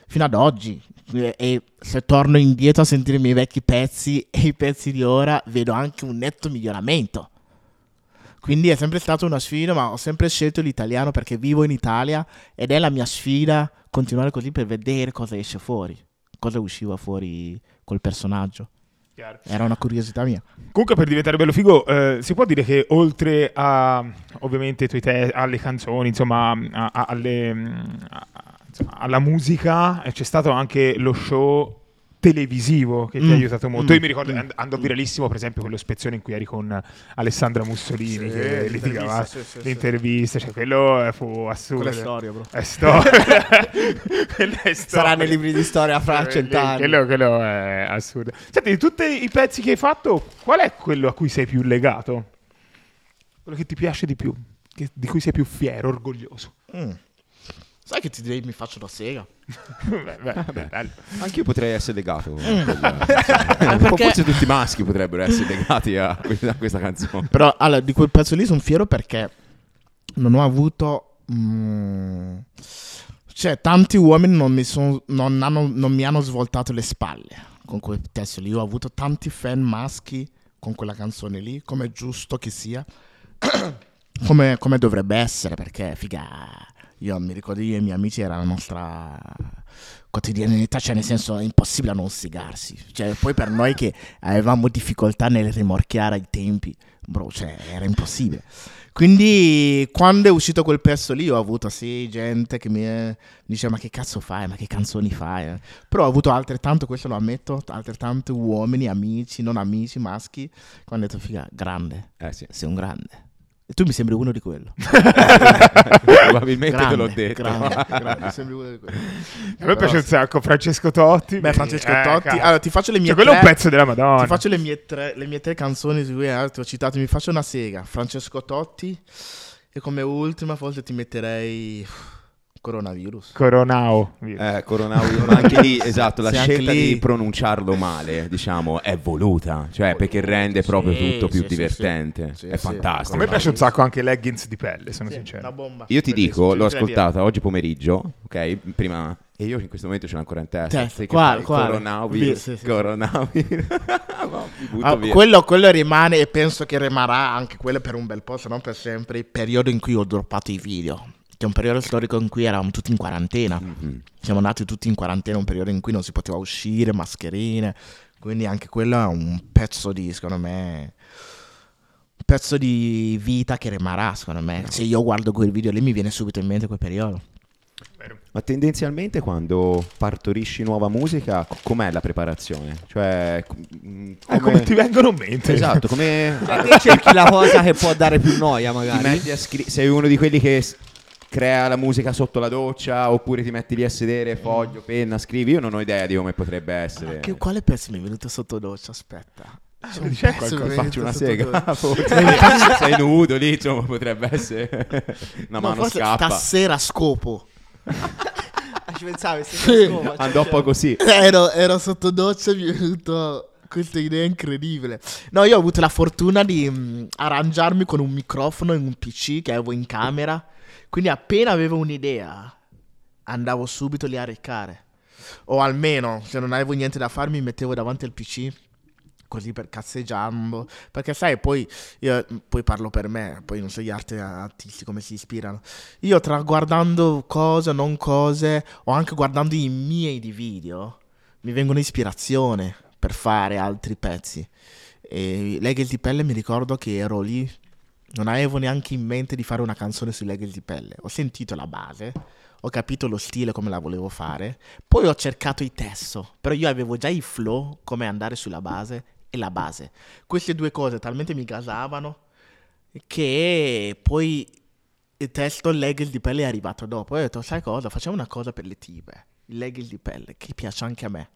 fino ad oggi. E, e se torno indietro a sentire i miei vecchi pezzi e i pezzi di ora, vedo anche un netto miglioramento. Quindi è sempre stata una sfida, ma ho sempre scelto l'italiano perché vivo in Italia ed è la mia sfida continuare così per vedere cosa esce fuori, cosa usciva fuori col personaggio.
Chiaro.
Era una curiosità mia.
Comunque per diventare bello figo eh, si può dire che oltre a ovviamente i tuoi te- alle canzoni, insomma, a- a- alle, mm, a- a- insomma, alla musica, eh, c'è stato anche lo show televisivo che ti
Mm.
ha aiutato molto.
Mm.
Io mi ricordo and- andò viralissimo, per esempio, quello spezzone in cui eri con Alessandra Mussolini che litigava
sì, sì, sì.
l'intervista, cioè quello eh, fu assurdo.
Quella è storia, bro.
È storia. È storia.
Sarà nei libri di storia fra cent'anni.
Quello, quello è assurdo. Senti, di tutti i pezzi che hai fatto, qual è quello a cui sei più legato? Quello che ti piace di più? Che- di cui sei più fiero, orgoglioso?
Mm. Sai che ti direi mi faccio la sega?
Beh, beh, beh, bello.
Anch'io potrei essere legato. a
Mm.
quella-
Eh, perché-
Forse tutti i maschi potrebbero essere legati a questa, a questa canzone.
Però allora, di quel pezzo lì sono fiero perché non ho avuto... mm, cioè, tanti uomini non mi, son- non hanno- non mi hanno svoltato le spalle con quel testo lì. Io ho avuto tanti fan maschi con quella canzone lì, come è giusto che sia. come, come dovrebbe essere, perché figa... Io mi ricordo io e i miei amici era la nostra quotidianità, cioè nel senso è impossibile non sigarsi. Cioè, poi per noi che avevamo difficoltà nel rimorchiare ai tempi, bro, cioè era impossibile. Quindi quando è uscito quel pezzo lì ho avuto sì gente che mi eh, diceva ma che cazzo fai, ma che canzoni fai? eh?" Però ho avuto altrettanto, questo lo ammetto, altrettanto uomini, amici, non amici, maschi, che hanno detto figa, grande,
Eh sì,
sei un grande. E tu mi sembri uno di quello.
probabilmente te l'ho
Grande,
detto.
grande, grande, mi sembri uno di quello.
A me piace un sacco Francesco Totti.
Beh, Francesco
Eh,
Totti.
cazzo.
Allora, ti faccio le mie
Cioè, quello è un
tre-
pezzo della Madonna.
Ti faccio le mie tre, le mie tre canzoni su cui eh, ti ho citato. Mi faccio una sega. Francesco Totti. E come ultima, forse ti metterei. Coronavirus.
Coronao.
Eh, coronavirus, ma anche lì, esatto, la
Sì, anche
scelta
lì-
di pronunciarlo male, diciamo, è voluta, cioè perché rende proprio
Sì,
tutto più
sì, sì,
divertente,
sì.
è
Sì, sì.
fantastico.
A me piace un sacco anche leggings di pelle, sono
Sì,
sincero.
una bomba.
Io ti dico, l'ho ascoltata oggi pomeriggio, ok? Prima e io in questo momento ce l'ho ancora in testa.
Quale,
fai?
quale?
Coronavirus,
Sì, sì, sì.
coronavirus. Butto
Ah, quello, quello rimane e penso che rimarrà anche quello per un bel po', se non per sempre, il periodo in cui ho droppato i video. Che è un periodo storico in cui eravamo tutti in quarantena.
Mhm.
Siamo nati tutti in quarantena, un periodo in cui non si poteva uscire, mascherine. Quindi anche quello è un pezzo di, secondo me, un pezzo di vita che rimarrà, secondo me. Se io guardo quel video lì mi viene subito in mente quel periodo.
Ma tendenzialmente quando partorisci nuova musica, co- com'è la preparazione? Cioè, mm,
Eh, come ti vengono in mente?
Esatto, come
Cioè, cerchi la cosa che può dare più noia,
ti
magari.
metti a scrivere? Sei uno di quelli che crea la musica sotto la doccia oppure ti metti lì a sedere, foglio, penna, scrivi? Io non ho idea di come potrebbe essere.
Che, quale pezzo mi è venuto sotto doccia? Aspetta. C'è un
C'è
pezzo
qualcosa?
Faccio una
venuto
sega, sei nudo lì, insomma, potrebbe essere una
No,
mano scappa.
Stasera a scopo.
Ah, Ci pensavi,
Sì.
sì. cioè,
Andò un po' così.
Ero, ero sotto doccia e mi è venuta questa idea incredibile. No, io ho avuto la fortuna di mm, arrangiarmi con un microfono e un PC che avevo in camera. Quindi appena avevo un'idea, andavo subito lì a recare. O almeno, se non avevo niente da fare, mi mettevo davanti al PC. Così per cazzeggiando. Perché sai, poi, io, poi parlo per me, poi non so gli altri artisti come si ispirano. Io tra guardando cose, non cose, o anche guardando i miei di video, mi vengono ispirazione per fare altri pezzi. E di pelle mi ricordo che ero lì, non avevo neanche in mente di fare una canzone su Leghe di pelle. Ho sentito la base, ho capito lo stile come la volevo fare, poi ho cercato il testo, però io avevo già il flow, come andare sulla base e la base. Queste due cose talmente mi gasavano che poi il testo Leggings di pelle è arrivato dopo. Ho detto, sai cosa? Facciamo una cosa per le tipe. Il Leggings di pelle, che piace anche a me.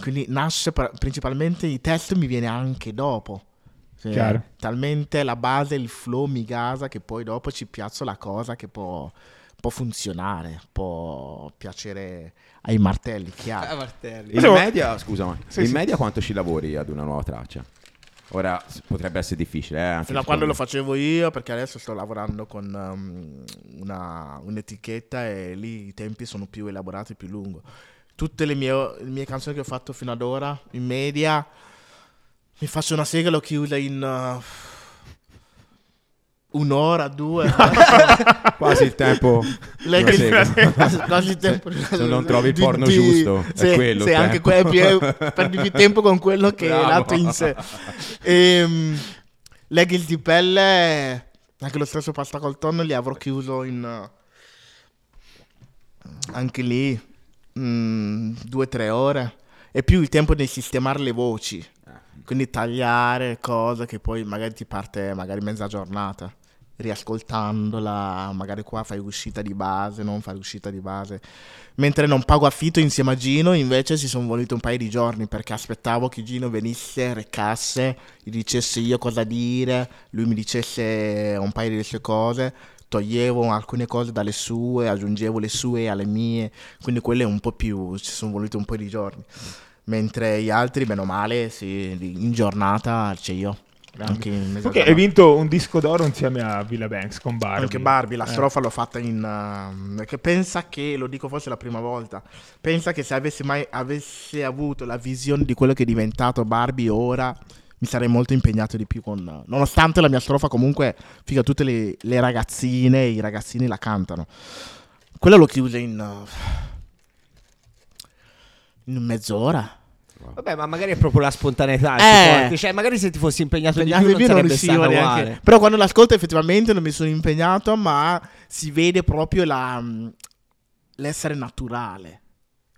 Quindi nasce principalmente il testo mi viene anche dopo. Cioè,
Chiaro.
Talmente la base, il flow mi gasa che poi dopo ci piazzo la cosa che può, può funzionare, può piacere ai martelli, chiaro.
Martelli.
In media, scusa, ma
Sì,
in
sì.
media quanto ci lavori ad una nuova traccia? Ora potrebbe essere difficile, eh, anche
Fino a quando lo facevo io, perché adesso sto lavorando con um, una- un'etichetta e lì i tempi sono più elaborati, più lunghi. Tutte le mie, le mie canzoni che ho fatto fino ad ora, in media, mi faccio una sega e l'ho chiusa in uh, un'ora, due.
Quasi il tempo. Sega.
quasi, il tempo.
Se non trovi il porno
di-
giusto, è
sì,
quello
anche
tempo.
quello è più, perdi più tempo con quello che
Bravo.
l'altro in sé. Ehm, leghi il di pelle, anche lo stesso pasta col tonno li avrò chiuso in... uh, anche lì, mm, due o tre ore. E più il tempo di sistemare le voci. Quindi tagliare cose che poi magari ti parte magari mezza giornata. Riascoltandola, magari qua fai uscita di base, non fai uscita di base. Mentre non pago affitto insieme a Gino, invece ci sono voluti un paio di giorni perché aspettavo che Gino venisse, recasse, gli dicesse io cosa dire, lui mi dicesse un paio di sue cose, toglievo alcune cose dalle sue, aggiungevo le sue alle mie, quindi quelle un po' più, ci sono voluti un po' di giorni. Mentre gli altri, meno male, sì, in giornata c'è io. Anche in mezza
Ok, hai vinto un disco d'oro insieme a Villa Banks con Barbie.
Anche Barbie, la
Eh.
strofa l'ho fatta in... uh, che pensa che, lo dico forse la prima volta, pensa che se avessi mai avessi avuto la visione di quello che è diventato Barbie ora, mi sarei molto impegnato di più con... Nonostante la mia strofa comunque, figa, tutte le, le ragazzine e i ragazzini la cantano. Quella l'ho chiusa in... uh, in mezz'ora.
Vabbè, ma magari è proprio la spontaneità.
Eh.
Cioè, magari se ti fossi impegnato di
Anche
più non
non
sarebbe stata
neanche.
uguale.
Però quando l'ascolto effettivamente non mi sono impegnato, ma si vede proprio la, mh, l'essere naturale.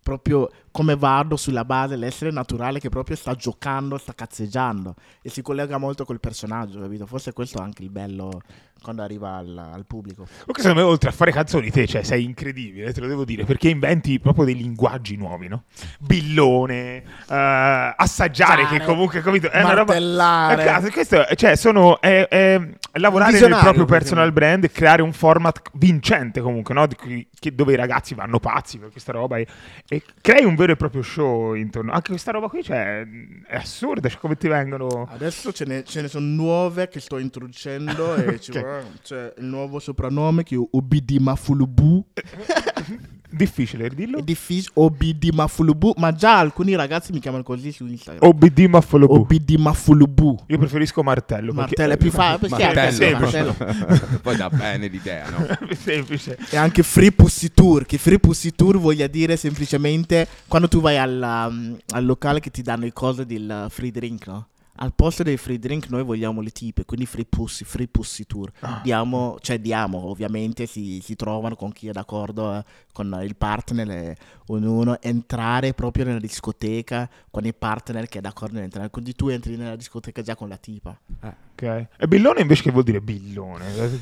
Proprio come vado sulla base, l'essere naturale che proprio sta giocando, sta cazzeggiando. E si collega molto col personaggio, capito? Forse questo è anche il bello quando arriva al, al pubblico.
Comunque, secondo me, oltre a fare canzoni, te cioè, sei incredibile, te lo devo dire, perché inventi proprio dei linguaggi nuovi, no? Billone, eh, assaggiare, che
Assaggiare,
comunque, capito? È una roba.
martellare.
Eh, cazzo, questo, cioè, sono. È, è lavorare nel proprio
per
personal brand e creare un format vincente, comunque, no? Che- dove i ragazzi vanno pazzi per questa roba e, e crei un vero e proprio show intorno. Anche questa roba qui, cioè, è assurda, cioè, come ti vengono.
Adesso ce ne, ce ne sono nuove che sto introducendo e ci
Ok.
vorrà- c'è il nuovo soprannome che è Obidi Mafulubu.
Difficile dirlo.
È difficile, Obidi Mafulubu, ma già alcuni ragazzi mi chiamano così su Instagram.
OBD Maffolobu.
Obidi Mafulubu.
Io preferisco martello. perché-
Martello è più facile, è
Martello.
martello.
Poi dà bene l'idea, no?
Semplice.
E anche Free Pussy Tour, che Free Pussy Tour voglia dire semplicemente quando tu vai al, um, al locale che ti danno i cose del free drink, no? Al posto dei free drink noi vogliamo le tipe, quindi Free Pussy, Free Pussy Tour. Diamo, cioè diamo, ovviamente si, si trovano con chi è d'accordo eh, con il partner, e ognuno entrare proprio nella discoteca con il partner che è d'accordo nell'entrare. Quindi tu entri nella discoteca già con la tipa.
Ok. E billone invece che vuol dire billone?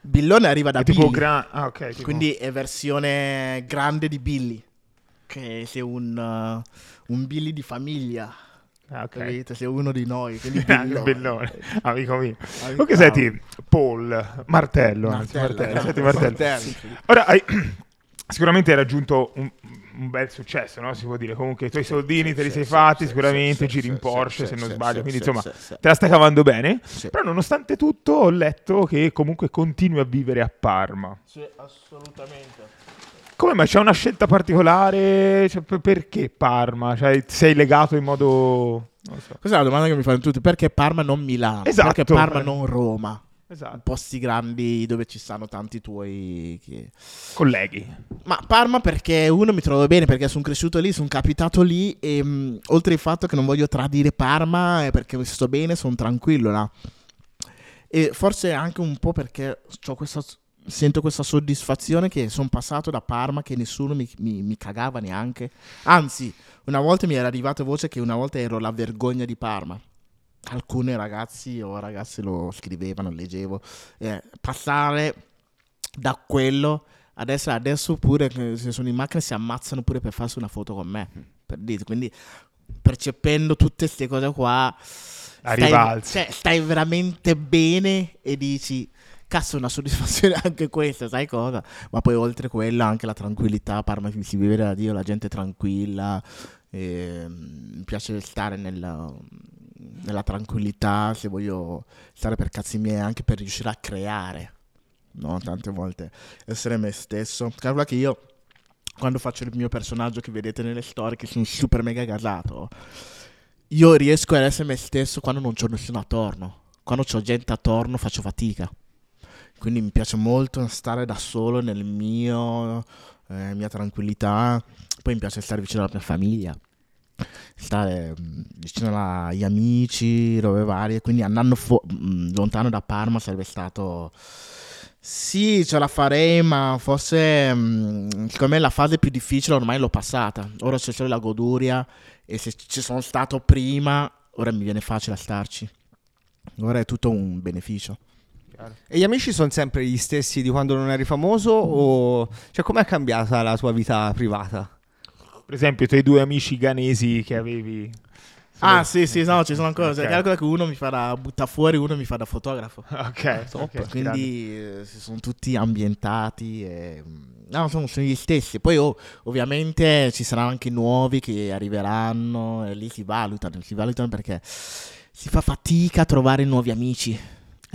Billone arriva da
È
Billy.
gran... Ah, ok. tipo-
Quindi è versione grande di Billy. Che sei un, uh, un Billy di famiglia.
Ah, ok.
Capito? Sei uno di noi. Quindi
Ah,
billone.
billone. Amico mio.
Amico-
Comunque senti, Paul, martello, anzi,
Martello,
martello,
eh.
senti, martello.
Martello.
Ora hai... Sicuramente hai raggiunto un, un bel successo, no? Si può dire. Comunque i tuoi soldini te li
sì,
sei
sì,
fatti,
sì,
sicuramente
sì,
giri
sì,
in
sì,
Porsche
sì,
se non
sì,
sbaglio,
sì,
quindi
sì,
insomma
sì, sì.
te la stai cavando bene.
Sì.
Però nonostante tutto ho letto che comunque continui a vivere a Parma.
Sì, assolutamente.
Come mai c'è una scelta particolare? Cioè, per- perché Parma? Cioè, sei legato in modo... So.
Questa è la domanda che mi fanno tutti. Perché Parma non Milano?
Esatto.
Perché Parma non Roma?
Esatto.
Posti grandi dove ci stanno tanti tuoi... che-
Colleghi.
Ma Parma perché uno mi trovo bene perché sono cresciuto lì, sono capitato lì e mh, oltre il fatto che non voglio tradire Parma perché sto bene, sono tranquillo là. E forse anche un po' perché c'ho questa, sento questa soddisfazione che sono passato da Parma che nessuno mi, mi- mi cagava neanche. Anzi, una volta mi era arrivata voce che una volta ero la vergogna di Parma. Alcuni ragazzi o ragazze lo scrivevano, leggevo. Eh, passare da quello adesso, adesso pure se sono in macchina si ammazzano pure per farsi una foto con me. Per dire. Quindi percependo tutte queste cose qua stai, cioè, stai veramente bene e dici cazzo una soddisfazione anche questa sai cosa ma poi oltre quello anche la tranquillità Parma si vive da Dio la gente è tranquilla ehm, mi piace stare nel nella tranquillità, se voglio stare per cazzi miei, anche per riuscire a creare, no? Tante volte essere me stesso. Calcola che io, quando faccio il mio personaggio che vedete nelle storie, che sono super mega gasato, io riesco ad essere me stesso quando non c'ho nessuno attorno. Quando c'ho gente attorno faccio fatica. Quindi mi piace molto stare da solo nel mio, eh, mia tranquillità. Poi mi piace stare vicino alla mia famiglia stare mh, vicino agli amici, robe varie, quindi andando fu- mh, lontano da Parma sarebbe stato... Sì, ce la farei, ma forse mh, secondo me la fase più difficile ormai l'ho passata. Ora c'è solo la goduria e se ci sono stato prima, ora mi viene facile starci. Ora è tutto un beneficio.
E gli amici sono sempre gli stessi di quando non eri famoso? O... Cioè, com'è cambiata la tua vita privata?
Per esempio, i tuoi due amici ghanesi che avevi.
Ah, sì, sì, no, ci sono ancora.
Ok.
Cioè, calcola che uno mi fa da butta fuori, uno mi fa da fotografo.
Ok, ok, grande.
Quindi eh, si sono tutti ambientati. E, mm, no, sono, sono gli stessi. Poi oh, ovviamente ci saranno anche nuovi che arriveranno e lì si valutano. Si valutano perché si fa fatica a trovare nuovi amici.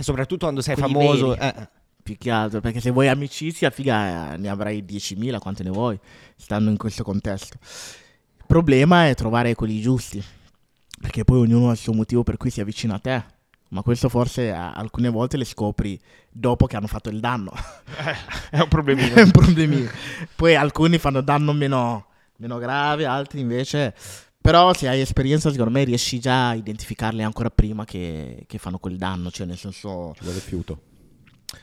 E soprattutto quando sei
Quelli
famoso.
veri.
eh,
Più che altro, perché se vuoi amicizia, figa, eh, ne avrai 10.000, quante ne vuoi, stando in questo contesto. Il problema è trovare quelli giusti, perché poi ognuno ha il suo motivo per cui si avvicina a te. Ma questo forse eh, alcune volte le scopri dopo che hanno fatto il danno.
È un problemino.
è un problemino. Poi alcuni fanno danno meno, meno grave, altri invece... Però se hai esperienza, secondo me riesci già a identificarli ancora prima che, che fanno quel danno. Cioè, nel senso,
Ci vuole fiuto.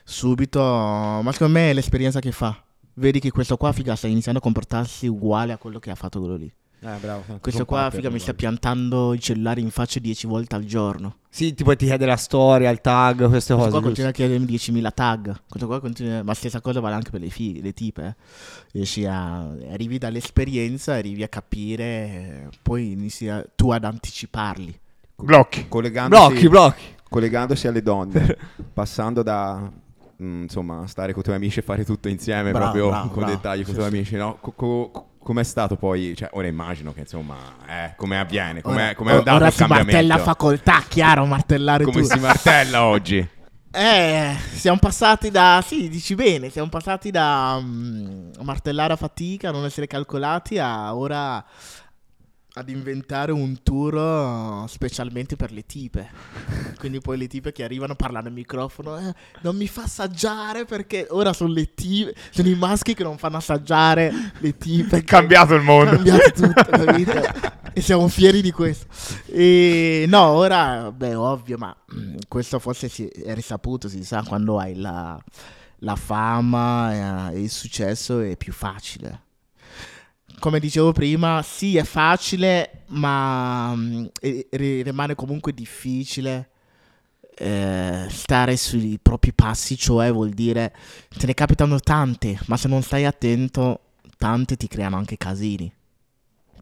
subito, ma secondo me è l'esperienza che fa. Vedi che questo qua, figa, sta iniziando a comportarsi uguale a quello che ha fatto quello lì.
Eh, bravo.
Questo qua, figa, mi sta piantando il cellulare in faccia 10 volte al giorno.
Sì, tipo ti chiede la storia, il tag, queste
Questo
cose.
qua
giusto?
continua a chiedermi 10.000 tag. Questo qua continua... Ma stessa cosa vale anche per le, fighe, le tipe. eh. Riesci a... Arrivi dall'esperienza, arrivi a capire, poi inizi a- tu ad anticiparli.
Blocchi.
Collegandosi,
Blocchi, blocchi.
collegandosi alle donne, passando da mm, insomma stare con i tuoi amici e fare tutto insieme
Bravo,
proprio
bravo,
con
bravo.
dettagli con i
Sì,
tuoi
sì.
amici, no? Co- co- com'è stato poi? Cioè, ora immagino che insomma, eh, come avviene,
Ora-
com'è andato
ora
il
si martella
cambiamento?
facoltà, chiaro, martellare
come
tu.
si martella oggi?
Eh, siamo passati da. Sì, dici bene, siamo passati da mm, martellare a fatica, non essere calcolati, a ora ad inventare un tour uh, specialmente per le tipe. Quindi poi le tipe che arrivano parlano al microfono, "Eh, non mi fa assaggiare perché ora sono le tipe, sono i maschi che non fanno assaggiare le tipe.
È cambiato il mondo.
È cambiato tutto, capito? e siamo fieri di questo. E no, ora, beh, ovvio, ma mm, questo forse si è risaputo, si sa, quando hai la, la fama e, e il successo è più facile. Come dicevo prima, sì, è facile, ma mm, e- ri- rimane comunque difficile eh, stare sui propri passi, cioè vuol dire te ne capitano tante, ma se non stai attento, tante ti creano anche casini.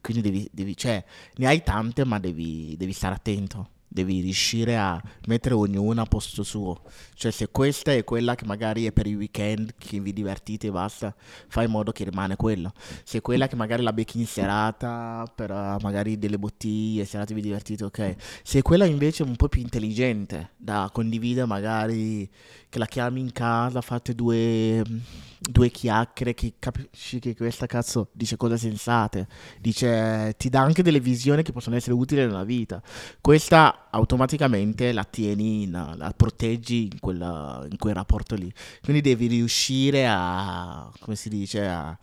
Quindi devi, devi- cioè, ne hai tante, ma devi, devi stare attento. Devi riuscire a mettere ognuna a posto suo. Cioè, se questa è quella che magari è per i weekend, che vi divertite e basta, fai in modo che rimane quello. Se è quella che magari la becchi in serata, per eh, magari delle bottiglie, serate vi divertite, ok. Se è quella invece un po' più intelligente, da condividere magari, che la chiami in casa, fate due, due chiacchiere, che capisci che questa cazzo dice cose sensate, dice, ti dà anche delle visioni che possono essere utili nella vita. Questa automaticamente la tieni, in- la proteggi in, quella- in quel rapporto lì. Quindi devi riuscire a, come si dice, a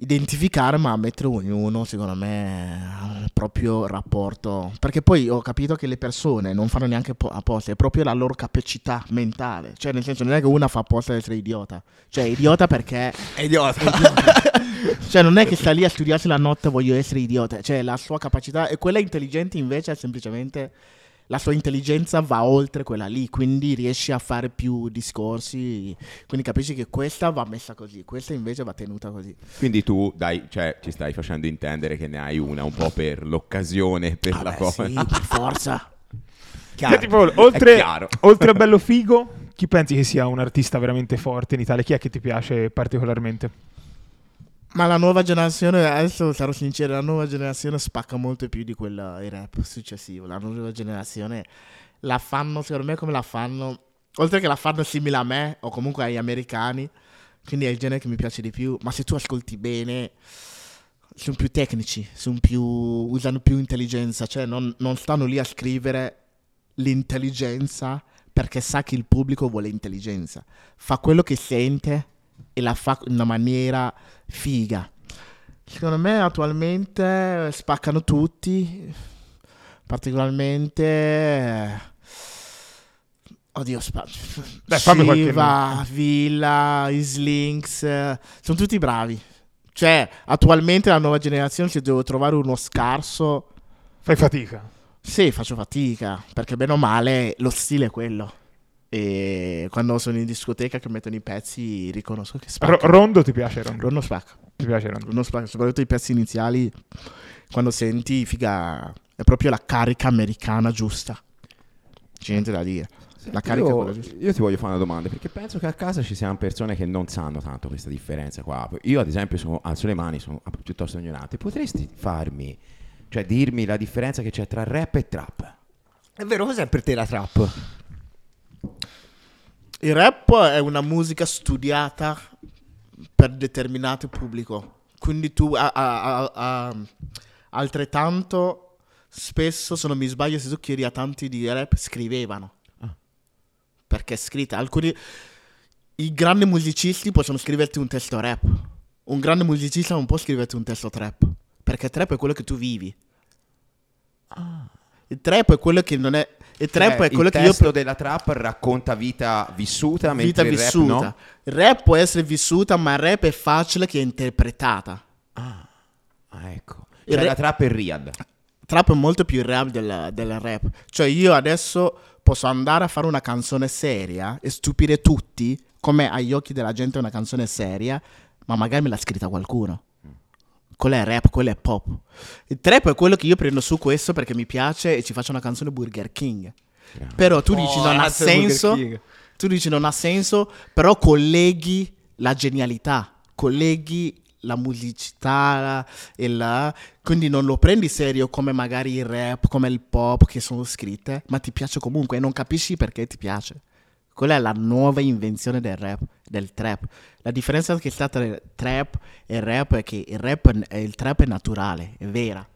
identificare, ma mettere ognuno, secondo me, al proprio rapporto. Perché poi ho capito che le persone non fanno neanche po- apposta, è proprio la loro capacità mentale. Cioè, nel senso, non è che una fa apposta ad essere idiota. Cioè, è idiota perché
È idiota.
cioè, non è che sta lì a studiarsi la notte, voglio essere idiota. Cioè, la sua capacità. E quella intelligente invece è semplicemente. La sua intelligenza va oltre quella lì, quindi riesci a fare più discorsi. Quindi capisci che questa va messa così, questa invece va tenuta così.
Quindi tu dai, cioè, ci stai facendo intendere che ne hai una un po' per l'occasione, per la
Vabbè,
cosa.
sì, per forza.
Chiaro.
Cioè, tipo, oltre,
chiaro.
oltre a Bello Figo, chi pensi che sia un artista veramente forte in Italia? Chi è che ti piace particolarmente?
Ma la nuova generazione, adesso sarò sincero, la nuova generazione spacca molto più di quella il rap successivo. La nuova generazione la fanno, secondo me, come la fanno. Oltre che la fanno simile a me, o comunque agli americani. Quindi è il genere che mi piace di più. Ma se tu ascolti bene, sono più tecnici, sono più, usano più intelligenza. Cioè, non, non stanno lì a scrivere l'intelligenza perché sa che il pubblico vuole intelligenza. Fa quello che sente e la fa in una maniera figa. Secondo me attualmente spaccano tutti, particolarmente... eh, Oddio, spa-
qualche
Shiva, Villa, Slinks, eh, sono tutti bravi. Cioè, attualmente la nuova generazione, se devo trovare uno scarso,
Fai fatica.
sì, faccio fatica, perché bene o male lo stile è quello. E quando sono in discoteca che mettono i pezzi, riconosco che spacca.
rondo ti piace Rondo?
Rondo spacca.
Ti piace Rondo?
Rondo spacca, soprattutto i pezzi iniziali, quando senti, figa, è proprio la carica americana giusta. C'è niente da dire. La carica
io,
quella giusta.
io ti voglio fare una domanda perché penso che a casa ci siano persone che non sanno tanto questa differenza qua. Io, ad esempio, sono, alzo le mani, sono piuttosto ignorante. Potresti farmi, cioè dirmi la differenza che c'è tra rap e trap?
È vero, cos'è per te la trap?
Il rap è una musica studiata per determinato pubblico. Quindi tu a- a- a- altrettanto spesso, se non mi sbaglio, se tu chiedi a tanti di rap, scrivevano. Perché è scritta. Alcuni i grandi musicisti possono scriverti un testo rap. Un grande musicista non può scriverti un testo trap. Perché trap è quello che tu vivi. Il trap è quello che non è. Il trap
Cioè,
è quello
il
che io
testo della trap racconta vita vissuta,
vita
mentre il
vissuta.
rap no?
Il rap può essere vissuta, ma il rap è facile che è interpretata.
Ah, ecco.
Il
Cioè
re-
la trap è real.
Trap è molto più il rap del, del rap. Cioè, io adesso posso andare a fare una canzone seria e stupire tutti, come agli occhi della gente è una canzone seria, ma magari me l'ha scritta qualcuno. Quello è rap, quello è pop. Il trap è quello che io prendo su questo perché mi piace e ci faccio una canzone Burger King. Però tu dici
Oh,
non ha senso. Tu dici non ha senso, però colleghi la genialità, colleghi la musicità e la... Quindi non lo prendi serio come magari il rap, come il pop che sono scritte, ma ti piace comunque e non capisci perché ti piace. Quella è la nuova invenzione del rap, del trap. La differenza che sta tra trap e il rap è che il, rap, è- il trap è naturale, è vera.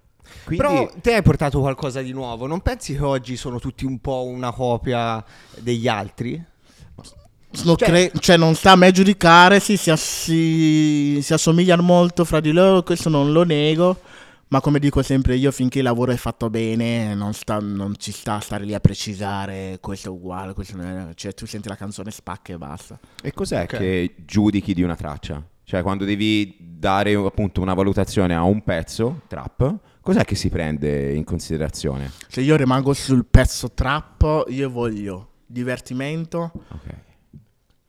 Quindi,
Però te hai portato qualcosa di nuovo. Non pensi che oggi sono tutti un po' una copia degli altri? Cioè-
cre- cioè, non sta a me giudicare, sì, si, ass- si- si assomigliano molto fra di loro, questo non lo nego, ma come dico sempre io, finché il lavoro è fatto bene, non, sta- non ci sta a stare lì a precisare questo è uguale, questo non è... Cioè, tu senti la canzone, spacca e basta.
e cos'è
Ok.
che giudichi di una traccia? Cioè, quando devi dare appunto una valutazione a un pezzo trap, cos'è che si prende in considerazione?
Se io rimango sul pezzo trap, io voglio divertimento,
Ok.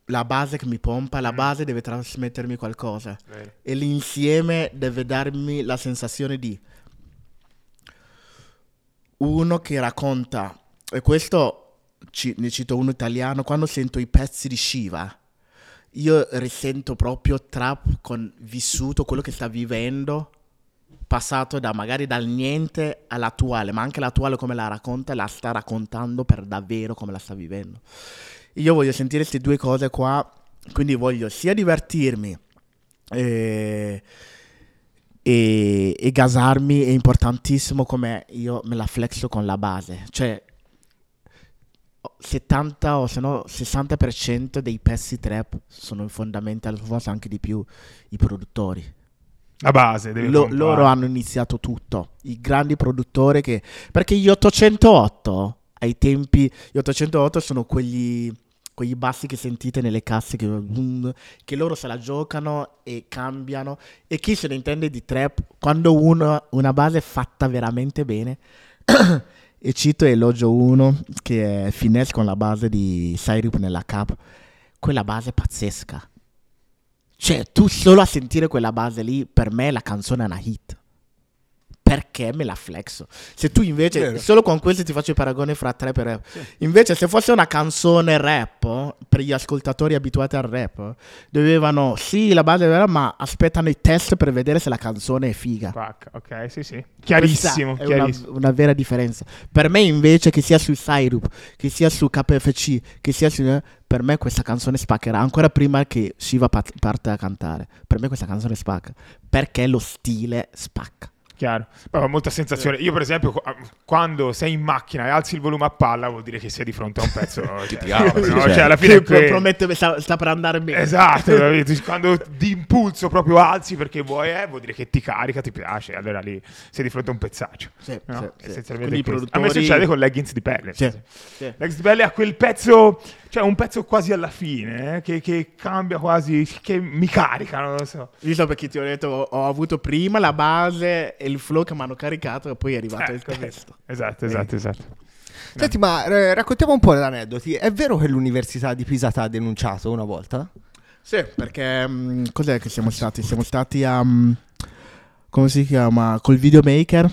La base che mi pompa, la base deve trasmettermi qualcosa. e l'insieme deve darmi la sensazione di uno che racconta e questo ci- ne cito uno italiano quando sento i pezzi di Shiva io risento proprio trap con vissuto quello che sta vivendo passato da magari dal niente all'attuale ma anche l'attuale come la racconta la sta raccontando per davvero come la sta vivendo io voglio sentire queste due cose qua quindi voglio sia divertirmi e, e, e gasarmi è importantissimo come io me la flexo con la base. Cioè, 70 o se no 60% dei pezzi trap sono fondamentali, forse anche di più, i produttori.
La base, devi
Lo- loro hanno iniziato tutto, i grandi produttori che... Perché gli 808, ai tempi, gli 808 sono quegli, quegli bassi che sentite nelle casse che, che loro se la giocano e cambiano. E chi se ne intende di trap, quando uno, una base è fatta veramente bene, e cito Elogio 1, che è Finesse con la base di Syrup nella cap, quella base è pazzesca. Cioè, tu solo a sentire quella base lì, per me la canzone è una hit. Per perché me la flexo. Se tu invece,
Vero.
solo con questo ti faccio il paragone fra trap e rap. Invece, se fosse una canzone rap, per gli ascoltatori abituati al rap, dovevano, sì, la base è vera, ma aspettano i test per vedere se la canzone è figa.
Spacca, ok, sì, sì. Chiarissimo,
Questa
chiarissimo.
Una, una vera differenza. Per me, invece, che sia su Syrup, che sia su KFC, che sia su. Per me questa canzone spaccherà ancora prima che Shiva parte a cantare. Per me questa canzone spacca. Perché lo stile spacca.
Chiaro. Ho molta sensazione. Io, per esempio, qu- quando sei in macchina e alzi il volume a palla, vuol dire che sei di fronte a un pezzo. cioè,
ti apre,
no?
certo.
Cioè, alla fine.
Che promette sta, sta per andare bene.
Esatto, quando di impulso proprio alzi perché vuoi, eh, vuol dire che ti carica, ti piace. Allora lì sei di fronte a un pezzaccio.
Sì,
no?
sì, sì.
Essenzialmente
Quindi i
questo. A me
produttori-
succede con Leggings di pelle.
Sì,
sì.
sì.
Leggings di pelle ha quel pezzo, cioè un pezzo quasi alla fine, eh, che, che cambia quasi, che mi carica, non lo so.
Visto perché ti ho detto, ho, avuto prima la base e il flow che mi hanno caricato e poi è arrivato
Eh,
il
capito.
testo.
Esatto, esatto, esatto.
Senti, ma eh, raccontiamo un po' di aneddoti. È vero che l'università di Pisa ti ha denunciato una volta?
Sì, perché mm, cos'è che siamo stati? Siamo stati a mm, come si chiama? Col videomaker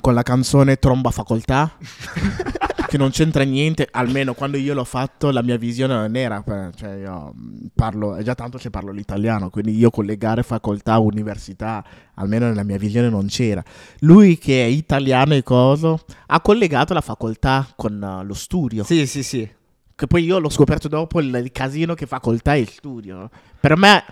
con la canzone Tromba Facoltà. che non c'entra niente, almeno quando io l'ho fatto la mia visione non era, cioè io parlo, è già tanto se parlo l'italiano, quindi io collegare facoltà, università, almeno nella mia visione non c'era. Lui che è italiano e coso, ha collegato la facoltà con eh, lo studio.
Sì, sì, sì.
Che poi io l'ho scoperto dopo il, il casino che facoltà il studio. Per me,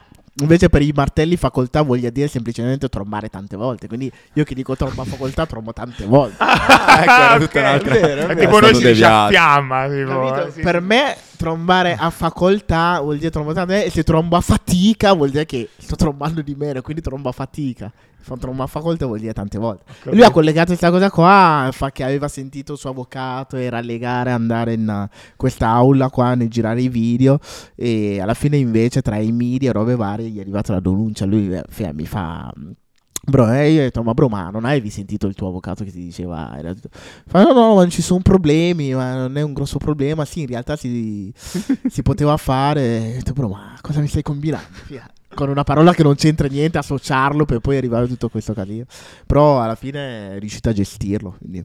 invece, per i martelli, facoltà voglia dire semplicemente trombare tante volte. Quindi io che dico tromba facoltà, trombo tante volte.
ecco, era tutta
ok,
un'altra.
è vero, è vero.
tipo noi si dice a fiamma, tipo, sì,
per
sì.
me, trombare a facoltà vuol dire trombare tante e se trombo a fatica vuol dire che sto trombando di meno. Quindi trombo a fatica. Fa trombo a facoltà vuol dire tante volte. Lui ha collegato questa cosa qua, fa che aveva sentito il suo avvocato, era legare andare in uh, questa aula qua nel girare i video e alla fine invece tra i media e robe varie gli è arrivata la denuncia, lui eh, mi fa... Bro, e io ho detto, ma bro, ma non avevi sentito il tuo avvocato che ti diceva? Era tutto- Fa, no, no, ma non ci sono problemi, ma non è un grosso problema. Sì, in realtà si, si poteva fare. Ho detto, bro, ma cosa mi stai combinando? Fia- Con una parola che non c'entra niente, associarlo per poi arrivare a tutto questo casino. Però alla fine è riuscito a gestirlo, quindi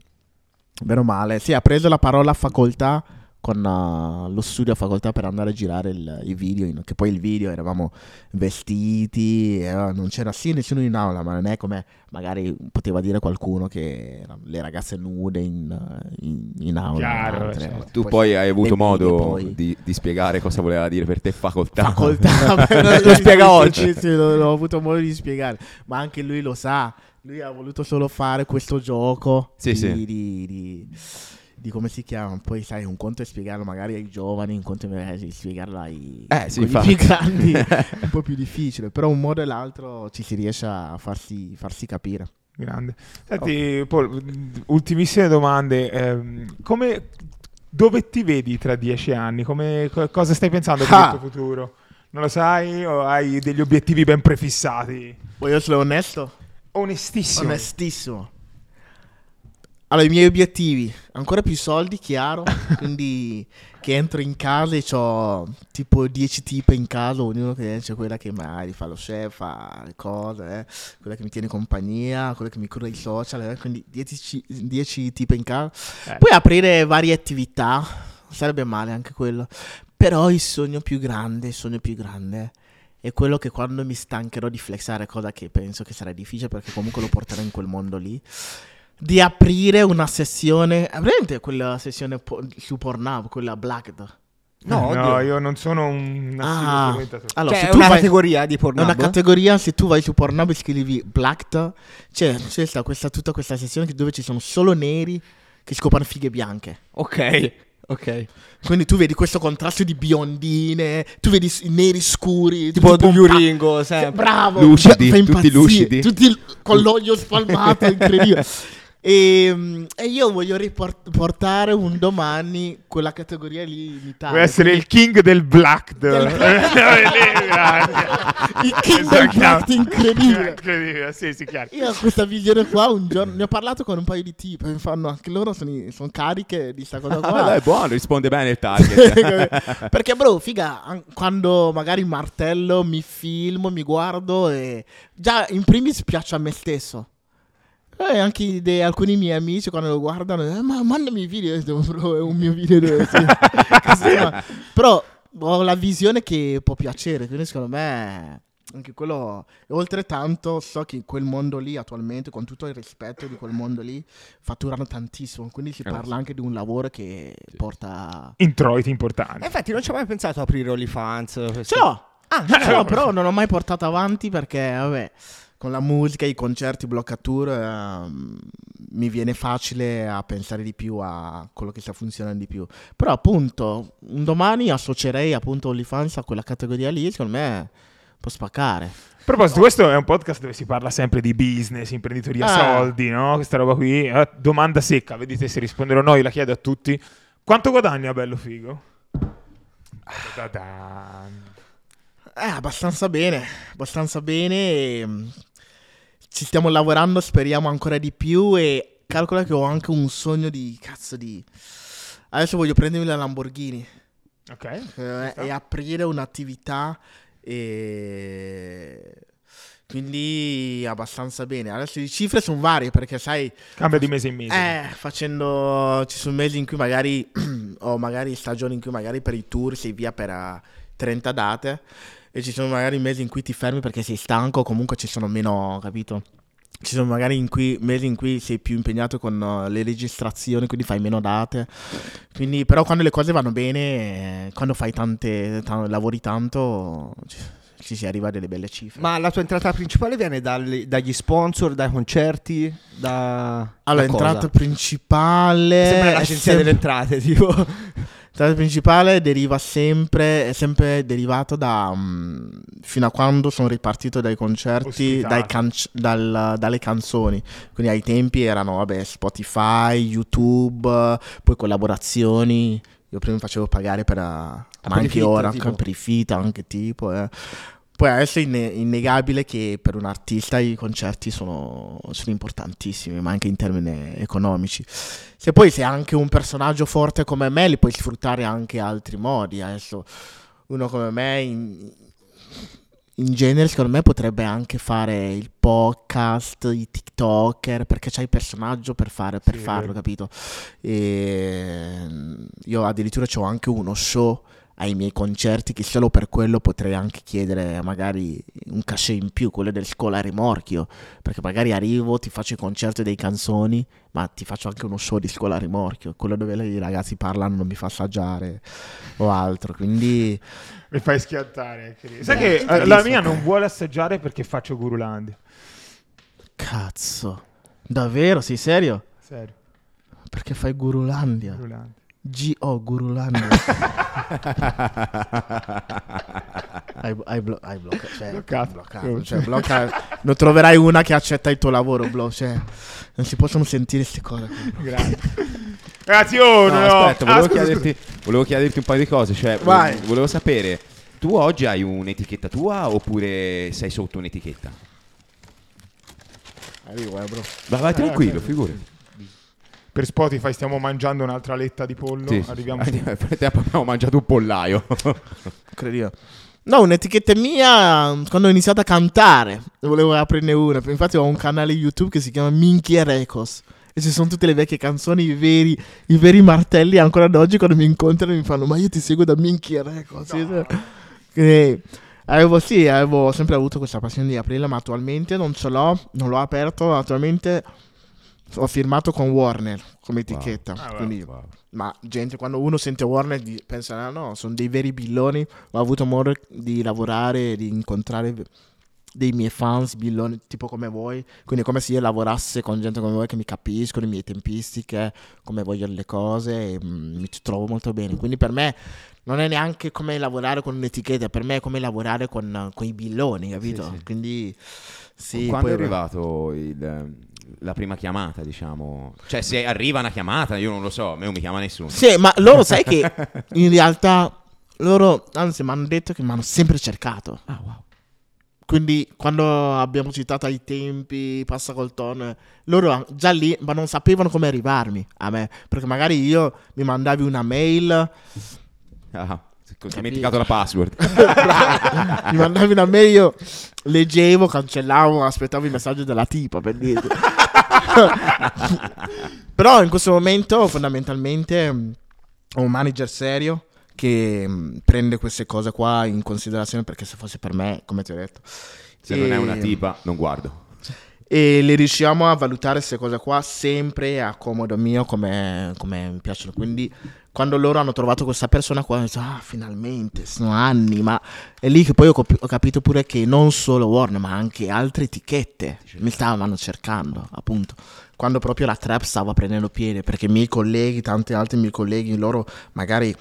bene o male. Sì, ha preso la parola facoltà con uh, lo studio a facoltà per andare a girare il- i video, in- che poi il video eravamo vestiti, eh, non c'era sì nessuno in aula, ma non è come magari poteva dire qualcuno che erano le ragazze nude in, in, in aula.
Chiaro,
altre-
certo.
Tu poi hai avuto modo
poi-
di, di spiegare cosa voleva dire per te facoltà.
facoltà.
Lo spiega oggi.
Sì, l'ho avuto modo di spiegare, ma anche lui lo sa. Lui ha voluto solo fare questo gioco
Sì,
di,
sì.
di- di- di come si chiama. Poi sai, un conto è spiegarlo magari ai giovani, un conto è spiegarlo ai
Eh, sì,
più grandi. è un po' più difficile, però un modo e l'altro ci si riesce a farsi, farsi capire.
Grande. Senti, Paul, ultimissime domande. ehm, come, dove ti vedi tra dieci anni? Come, co- cosa stai pensando per
Ah.
il tuo futuro? Non lo sai o hai degli obiettivi ben prefissati?
Voglio essere onesto?
Onestissimo.
Onestissimo. Allora, i miei obiettivi, ancora più soldi, chiaro, quindi che entro in casa e ho tipo 10 tipi in casa, ognuno che c'è quella che magari fa lo chef, fa le cose, eh, quella che mi tiene compagnia, quella che mi cura i social, eh, quindi 10, 10 tipi in casa.
Eh.
Poi aprire varie attività, sarebbe male anche quello, però il sogno più grande, il sogno più grande è quello che quando mi stancherò di flexare, cosa che penso che sarà difficile perché comunque lo porterò in quel mondo lì, di aprire una sessione, avrete quella sessione po- su Pornhub, quella Blacked?
No,
no, io non sono un
Ah, allora,
Cioè,
se tu
una
vai-
categoria di Pornhub?
una categoria, se tu vai su Pornhub e scrivi Blacked, c'è, c'è sta questa, tutta questa sessione dove ci sono solo neri che scoprono fighe bianche.
Ok, ok.
Quindi tu vedi questo contrasto di biondine, tu vedi i neri scuri,
Tipo Ringo,
Sì,
sempre.
Bravo,
Lucidi, tutti lucidi.
tutti con l'olio spalmato, incredibile. E, mm, e io voglio riportare un domani quella categoria lì in Italia.
Vuoi essere il king del black.
Il king del black, incredibile.
incredibile, sì, sì, chiaro.
Io ho questa visione qua un giorno, ne ho parlato con un paio di tipi, mi fanno anche loro sono, sono cariche di sta cosa
Ah,
qua.
dai, è buono, risponde bene il target.
Perché, bro, figa, an- quando magari martello mi filmo, mi guardo e già in primis piaccio a me stesso. Eh, anche dei- alcuni miei amici quando lo guardano, eh, ma mandami i video, bro, è un mio video dove sì. Così, ma- Però ho la visione che può piacere, quindi secondo me anche quello, e oltrettanto so che in quel mondo lì attualmente, con tutto il rispetto di quel mondo lì, fatturano tantissimo, quindi si
Eh,
parla
sì.
anche di un lavoro che porta...
Introiti
Eh,
importanti.
infatti non ci ho mai pensato a aprire OnlyFans. questo-
Ce l'ho!
Ah,
Ce l'ho, però non ho mai portato avanti perché, vabbè, con la musica, i concerti, bloccature, ehm, mi viene facile a pensare di più a quello che sta funzionando di più. Però appunto, un domani associerei appunto OnlyFans a quella categoria lì, secondo me può spaccare.
A proposito, questo è un podcast dove si parla sempre di business, imprenditoria,
Ah.
soldi, no? Questa roba qui. Eh, domanda secca, vedete se risponderò no, io la chiedo a tutti. Quanto guadagna bello figo? Da-da-dan.
Eh, abbastanza bene, abbastanza bene. Ci stiamo lavorando, speriamo ancora di più e calcola che ho anche un sogno di cazzo di... Adesso voglio prendermi la Lamborghini.
Ok.
eh, e aprire un'attività e quindi abbastanza bene. Adesso le cifre sono varie perché sai,
Cambia di mese in mese.
eh, facendo ci sono mesi in cui magari o magari stagioni in cui magari per i tour sei via per eh, 30 date e ci sono magari mesi in cui ti fermi perché sei stanco comunque ci sono meno, capito? Ci sono magari in cui, mesi in cui sei più impegnato con eh, le registrazioni, quindi fai meno date. Quindi, però quando le cose vanno bene, eh, quando fai tante, ta- lavori tanto, ci, si arriva a delle belle cifre.
Ma la tua entrata principale viene dalle- dagli sponsor, dai concerti, da...
allora, l'entrata principale...
Sembra l'agenzia
sempre-
delle entrate, tipo.
L'entrata principale deriva sempre, è sempre derivato da, mm, fino a quando sono ripartito dai concerti, dai canc- dal- dalle canzoni. Quindi ai tempi erano, vabbè, Spotify, YouTube, poi collaborazioni. Io prima facevo pagare per, uh, ma
per i
anche ora,
tipo?
anche per i feat, anche tipo, eh. Poi adesso è inne- innegabile che per un artista i concerti sono, sono importantissimi, ma anche in termini economici. Se poi sei anche un personaggio forte come me, li puoi sfruttare anche altri modi. Adesso uno come me in, in genere secondo me potrebbe anche fare il podcast, i TikToker, perché c'hai il personaggio per, fare, per
Sì,
farlo, capito? E io addirittura ho anche uno show ai miei concerti che solo per quello potrei anche chiedere magari un cachet in più, quello del scuola rimorchio, perché magari arrivo, ti faccio il concerto dei canzoni, ma ti faccio anche uno show di scuola rimorchio, quello dove i ragazzi parlano, non mi fa assaggiare o altro, quindi
Mi fai schiattare. che- Sai
Eh,
che la mia non vuole assaggiare perché faccio Gurulandia.
cazzo. Davvero, sei serio?
Serio,
Perché fai Gurulandia?
Gurulandia.
G.O. Gurulandia. hai, hai, blo- hai blocca- cioè,
Bloccato.
bloccato, cioè, blocca- non troverai una che accetta il tuo lavoro, bro. Cioè, non si possono sentire queste cose.
Grazie. Ragazzi, oh,
No,
no,
aspetta,
Ah,
volevo,
scusa,
chiederti, volevo chiederti un paio di cose. Cioè,
Vai.
vo- volevo sapere, tu oggi hai un'etichetta tua oppure sei sotto un'etichetta?
Arrivo, eh, bro.
Vai, vai tranquillo, figurati.
Per Spotify stiamo mangiando un'altra letta di pollo.
Sì, sì.
Arriviamo
Nel
su.
frattempo abbiamo mangiato un pollaio.
Credo. No, un'etichetta mia quando ho iniziato a cantare. Volevo aprirne una. Infatti ho un canale YouTube che si chiama Minchia Records. E ci sono tutte le vecchie canzoni, i veri, i veri martelli. Ancora ad oggi quando mi incontrano mi fanno: Ma io ti seguo da Minchia Records. Sì, sì. E avevo, sì, avevo sempre avuto questa passione di aprirla, ma attualmente non ce l'ho. Non l'ho aperto. Attualmente ho firmato con Warner come etichetta.
Ah,
quindi ma gente, quando uno sente Warner pensa, "Ah, no, sono dei veri billoni. Ho avuto modo di lavorare, di incontrare dei miei fans, billoni, tipo come voi. Quindi è come se io lavorassi con gente come voi che mi capiscono, le mie tempistiche, come voglio le cose e mm, mi trovo molto bene. Quindi per me non è neanche come lavorare con un'etichetta, per me è come lavorare con, con i billoni, capito?
Sì, sì.
Quindi sì,
Quando
poi-
è arrivato il- la prima chiamata, diciamo? Cioè, se arriva una chiamata, io non lo so, a me non mi chiama nessuno.
Sì, ma loro sai che in realtà loro, anzi, mi hanno detto che mi hanno sempre cercato.
Ah, wow.
Quindi quando abbiamo citato ai tempi, passa col tono, loro già lì, ma non sapevano come arrivarmi a me. Perché magari io mi mandavi una mail,
Ah, ho dimenticato la password.
mi mandavi una mail, io leggevo, cancellavo, aspettavo il messaggio della tipa per dirti. Però in questo momento fondamentalmente ho un manager serio che mh, prende queste cose qua in considerazione perché se fosse per me, come ti ho detto.
Se non è
E-
una tipa, non guardo.
e le riusciamo a valutare queste cose qua sempre a comodo mio come, come mi piacciono. Quindi quando loro hanno trovato questa persona qua, ho detto, ah, finalmente, sono anni, ma è lì che poi ho, capi- ho capito pure che non solo Warner, ma anche altre etichette mi stavano cercando, appunto. Quando proprio la trap stava prendendo piede, perché i miei colleghi, tanti altri miei colleghi, loro magari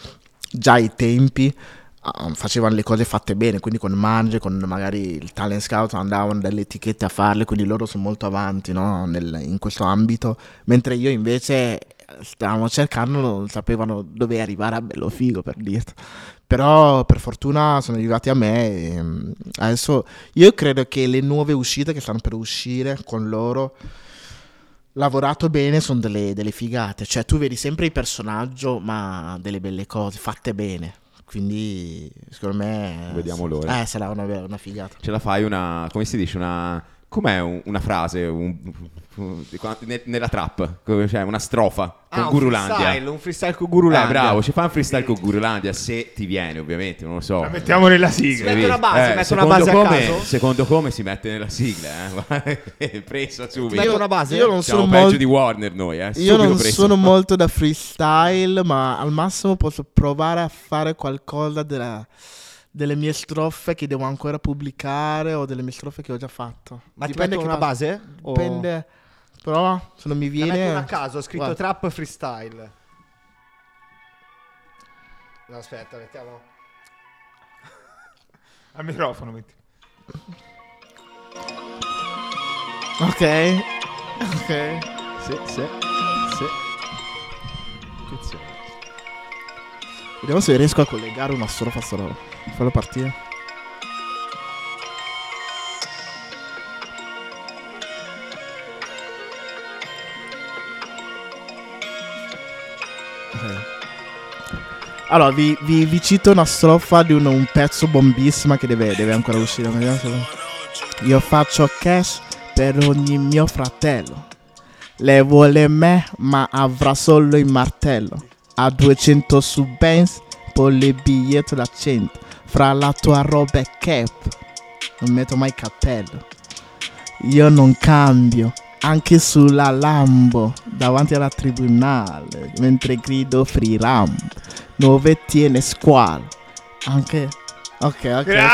già ai tempi ah, facevano le cose fatte bene, quindi con Mange, con magari il talent scout andavano dalle etichette a farle, quindi loro sono molto avanti no? Nel- in questo ambito, mentre io invece stavamo cercando, non sapevano dove arrivare a bello figo per dirti. Però per fortuna sono arrivati a me e mm, adesso io credo che le nuove uscite che stanno per uscire con loro lavorato bene sono delle, delle figate. Cioè, tu vedi sempre il personaggio, ma delle belle cose fatte bene. Quindi, secondo me.
Vediamo l'ora.
Eh, sarà una, una figata.
Ce la fai una, come si dice, una... Com'è un- una frase un- un- nella trap? Cioè una strofa con
Ah, un
Gurulandia.
freestyle, un freestyle con Gurulandia.
Eh, bravo, ci fa un freestyle con Gurulandia, se ti viene ovviamente, non lo so.
La mettiamo nella sigla.
Mette una base, mette una
secondo
base a
come,
caso?
Secondo come si mette nella sigla, eh? Preso subito.
Mette una base?
Io non
Siamo
sono
peggio
molto.
di Warner noi, eh?
Io non
preso.
sono molto da freestyle, ma al massimo posso provare a fare qualcosa della- delle mie strofe che devo ancora pubblicare o delle mie strofe che ho già fatto.
Ma
Dipende che
una base? O-
Dipende. Però se non mi
Ne
viene.
una a caso, ho scritto
Guarda.
trap freestyle. No, aspetta, mettiamo.
Al microfono metti.
Ok. Ok.
Sì, sì, sì. Attenzione.
Vediamo se riesco a collegare una strofa a sta roba. Fallo partire. Allora, vi, vi- vi cito una strofa di un, un pezzo bombissima che deve, deve ancora uscire. Io faccio cash per ogni mio fratello. Lei vuole me, ma avrà solo il martello. A 200 su Benz, poi le biglietto da 100. Fra la tua roba e cap, non metto mai cappello. Io non cambio, anche sulla Lambo, davanti alla tribunale, mentre grido free Ram. Dove tiene squalo. Anche... Ok, ok, bene.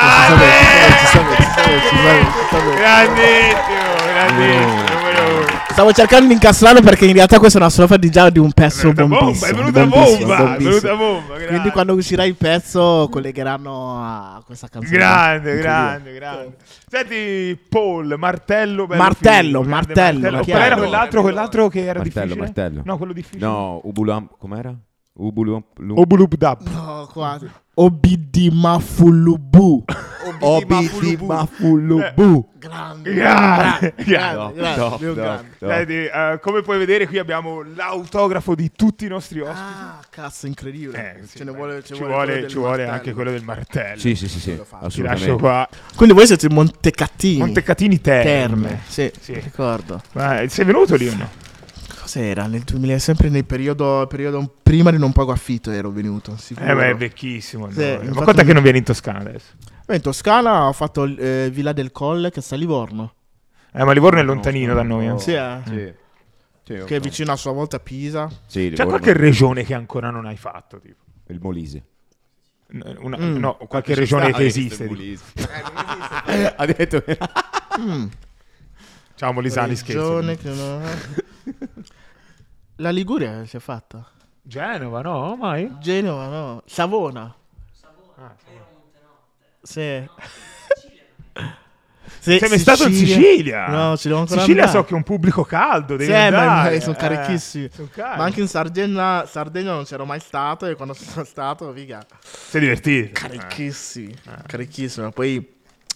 Grandissimo, grandissimo.
Stavo cercando di incastrarlo perché in realtà questa è una strofa di già di un
È
pezzo
bomba,
bombissimo.
è venuta
bombissimo,
bomba, è
bombissimo.
venuta bomba.
Quindi
grande.
quando uscirà il pezzo collegheranno a questa canzone.
Grande, grande, grande. Senti, Paul, martello, bello
Martello, martello,
O
chiaro.
Qual era quell'altro, quell'altro che era
Martello,
difficile?
martello.
No, quello difficile.
No, Ubulam, com'era?
Dab.
No, qua. Obidi Mafulubu.
Obidi Mafulubu.
Grande.
Grande,
Grande,
grande. come puoi vedere qui abbiamo l'autografo di tutti i nostri ospiti.
Ah, cazzo, incredibile.
Eh, sì,
Ce ne vuole,
ci vuole,
del
ci vuole anche quello del martello.
Sì, sì, sì, sì,
Lo faccio.
Ti lascio qua.
Quindi voi siete Montecatini.
Montecatini Terme.
Terme. Sì,
Sì.
ricordo.
Ma sei venuto lì o no?
Cos'era? Nel 2000, sempre nel periodo, periodo prima di non pago affitto ero venuto. Sicuro.
Eh, ma è vecchissimo.
Sì,
no?
infatti
Ma conta
mi-
che non vieni in Toscana adesso.
Beh, in Toscana ho fatto eh, Villa del Colle che sta a Livorno.
Eh, ma Livorno è lontanino da noi. eh.
Sì, eh.
Sì. Sì,
Che è vicino a sua volta a Pisa.
Sì,
C'è qualche regione che ancora non hai fatto? Tipo?
Il Molise.
Una-
Mm.
No, qualche
Ci
regione
sta,
che
eh,
esiste.
il
tipo.
Molise. ha detto
Mm.
Ciao Molisani, scherzo.
Regione che non- La Liguria si è fatta.
Genova, no? Mai?
Genova, no. Savona.
Ah,
Sì. Sì,
Sei mai stato in Sicilia?
No, ci devo ancora
Sicilia
andare.
so che è un pubblico caldo, devi
Sì, ma-
andare.
sono
Eh,
carichissimi.
sono.
Ma anche in Sardegna, Sardegna non c'ero mai stato e quando sono stato, figa,
Sei divertito.
carichissimi,
Ah.
carichissimi. Poi,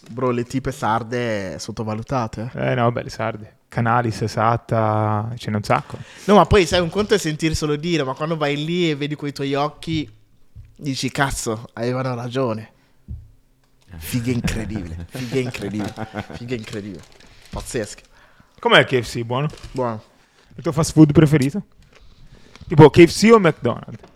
bro, le tipe sarde sottovalutate.
Eh no, belle sarde. Canalis, Esatta, ce n'è un sacco.
No, ma poi sai, un conto è sentir solo dire, ma quando vai lì e vedi quei tuoi occhi, dici, cazzo, avevano ragione. Figa incredibile, figa incredibile, figa incredibile. Pazzesche.
Com'è il KFC, buono?
Buono.
Il tuo fast food preferito? Tipo KFC o McDonald's?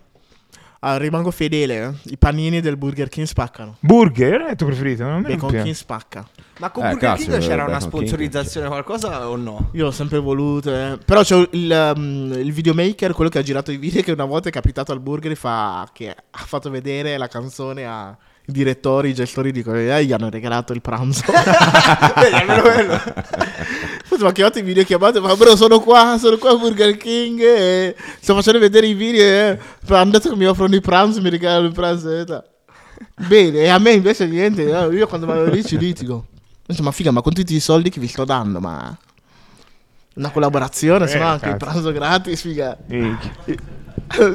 Ah, rimango fedele. eh. I panini del Burger King spaccano.
Burger è il tuo preferito? Non me
Bacon King spacca.
Ma con
Eh,
Burger
cazzo,
King c'era
Bacon
una
King.
sponsorizzazione qualcosa o no?
Io l'ho sempre voluto. eh. Però c'è il, um, il videomaker, quello che ha girato i video, che una volta è capitato al burger e fa, che ha fatto vedere la canzone ai direttori, i gestori di e gli hanno regalato il pranzo. Vedi, almeno quello. Poi mi ha chiamato in video chiamato, ma bro sono qua, sono qua a Burger King e sto facendo vedere i video e hanno detto che mi offrono il pranzo, mi regalano il pranzo e tal. Bene, e a me invece niente, io quando vado lì ci litigo. Ho detto, ma figa, ma con tutti i soldi che vi sto dando, ma... Una collaborazione, se no
Eh,
anche il pranzo gratis, figa.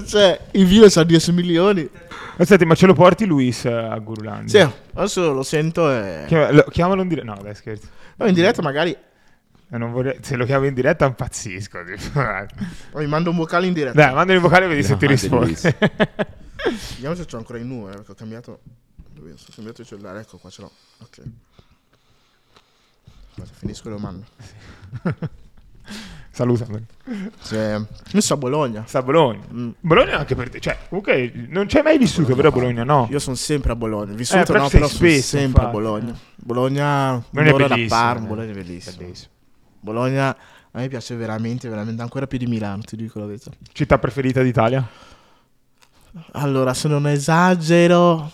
Cioè, il video sa 10 milioni.
Aspetta, ma ce lo porti Luis eh, a Gurulandia?
Sì, adesso lo sento e...
Chiama- lo- chiamalo in diretta. No, dai, scherzo.
No, in diretta magari...
Eh, non vorrei- Se lo chiamo in diretta impazzisco. tipo.
Mi mando un vocale in diretta.
Dai, mandami il vocale e vedi se
No,
ti
mandi
risponde.
Vediamo se c'ho ancora in nu, eh, perché ho cambiato... Dove ho cambiato il cellulare? Ecco, qua ce l'ho. Ok. Aspetta, finisco e lo mando.
Saluta.
Sì. Io sto a Bologna.
Sta a Bologna.
Mm.
Bologna anche per te. Cioè, comunque, non ci hai mai vissuto, però a Bologna no.
Io sono sempre a Bologna. Vissuto
Eh, però
no, però sono
spesso,
sempre a
infatti.
Bologna. Bologna,
Bologna è
un'ora da
bellissimo,
Parma.
eh.
Bologna è bellissimo.
Bellissimo.
Bologna a me piace veramente, veramente ancora più di Milano, ti dico la verità.
Città preferita d'Italia?
Allora, se non esagero,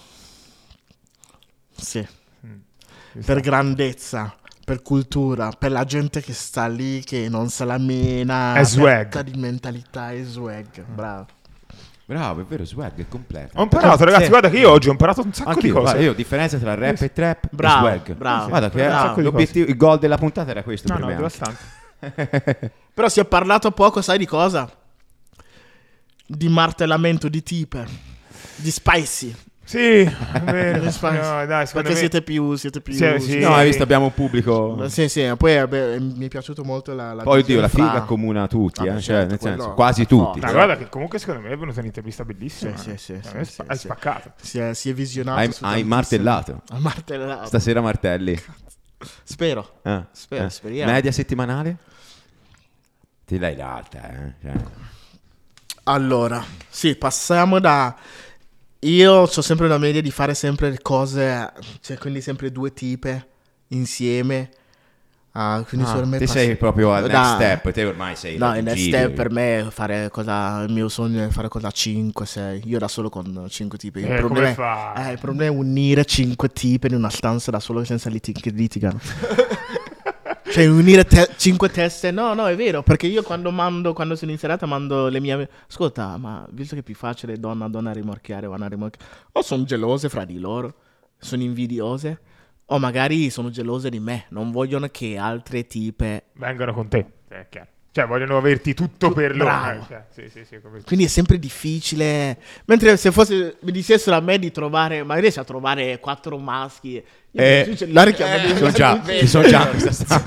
sì,
Ci
per grandezza, per cultura, per la gente che sta lì, che non se la mena.
È swag.
di mentalità e swag, bravo.
Bravo, è vero, swag è completo.
Ho imparato, ragazzi.
Sì.
Guarda che io oggi ho imparato un sacco
Anche
di
io,
cose.
guarda, io differenza tra rap e trap
Bravo,
e swag.
bravo.
Guarda che
di
l'obiettivo, il goal della puntata era questo
No,
per
no, devastante.
Però si è parlato poco, sai di cosa? Di martellamento di tipe, di spicy.
Sì, è vero. No, dai,
Perché
me...
siete più, siete più...
Sì, sì.
No, hai visto abbiamo un pubblico.
Sì, sì, poi eh, beh, mi è piaciuto molto la... la
Poi oddio, la
visione
figa
fra-
accomuna tutti, eh, cioè,
certo,
nel senso,
quello-
quasi tutti.
No, guarda che comunque secondo me è venuta un'intervista bellissima.
Sì,
eh.
sì, sì,
Cioè,
sì,
hai spaccato.
Si è, si è visionato
Hai, hai martellato.
Ha martellato.
Stasera martelli.
Spero.
Eh,
Spero,
eh.
speriamo.
Media settimanale? Ti dai l'alta, eh. Cioè,
Allora, sì, passiamo da... Io ho sempre una media di fare sempre le cose, cioè quindi sempre due tipe insieme. Ah, quindi
ah,
per me
te
passi-
sei proprio al next
Da-
step, te ormai sei
No, il next
raggiungibile.
step per me è fare cosa. Il mio sogno è fare cosa 5, 6. Io da solo con 5 tipi. Il,
Eh,
problema, è, eh, il problema è unire 5 tipi in una stanza da solo senza litig- che litigano. cioè, unire 5 teste. No, no, è vero. Perché io quando mando, quando sono in serata, mando le mie. Ascolta, ma visto che è più facile donna a donna rimorchiare, vanno a rimorchiare. O sono gelose fra di loro, sono invidiose. O magari sono gelose di me. Non vogliono che altre tipe
Vengono con te. È chiaro. Cioè, vogliono averti tutto per loro. Eh, cioè, sì, sì, sì, capito.
Quindi è sempre difficile. Mentre se fosse mi dicessero a me di trovare, ma riesci a trovare quattro maschi. Io
Eh,
il cellulare chiama
Ci sono già, ci sono già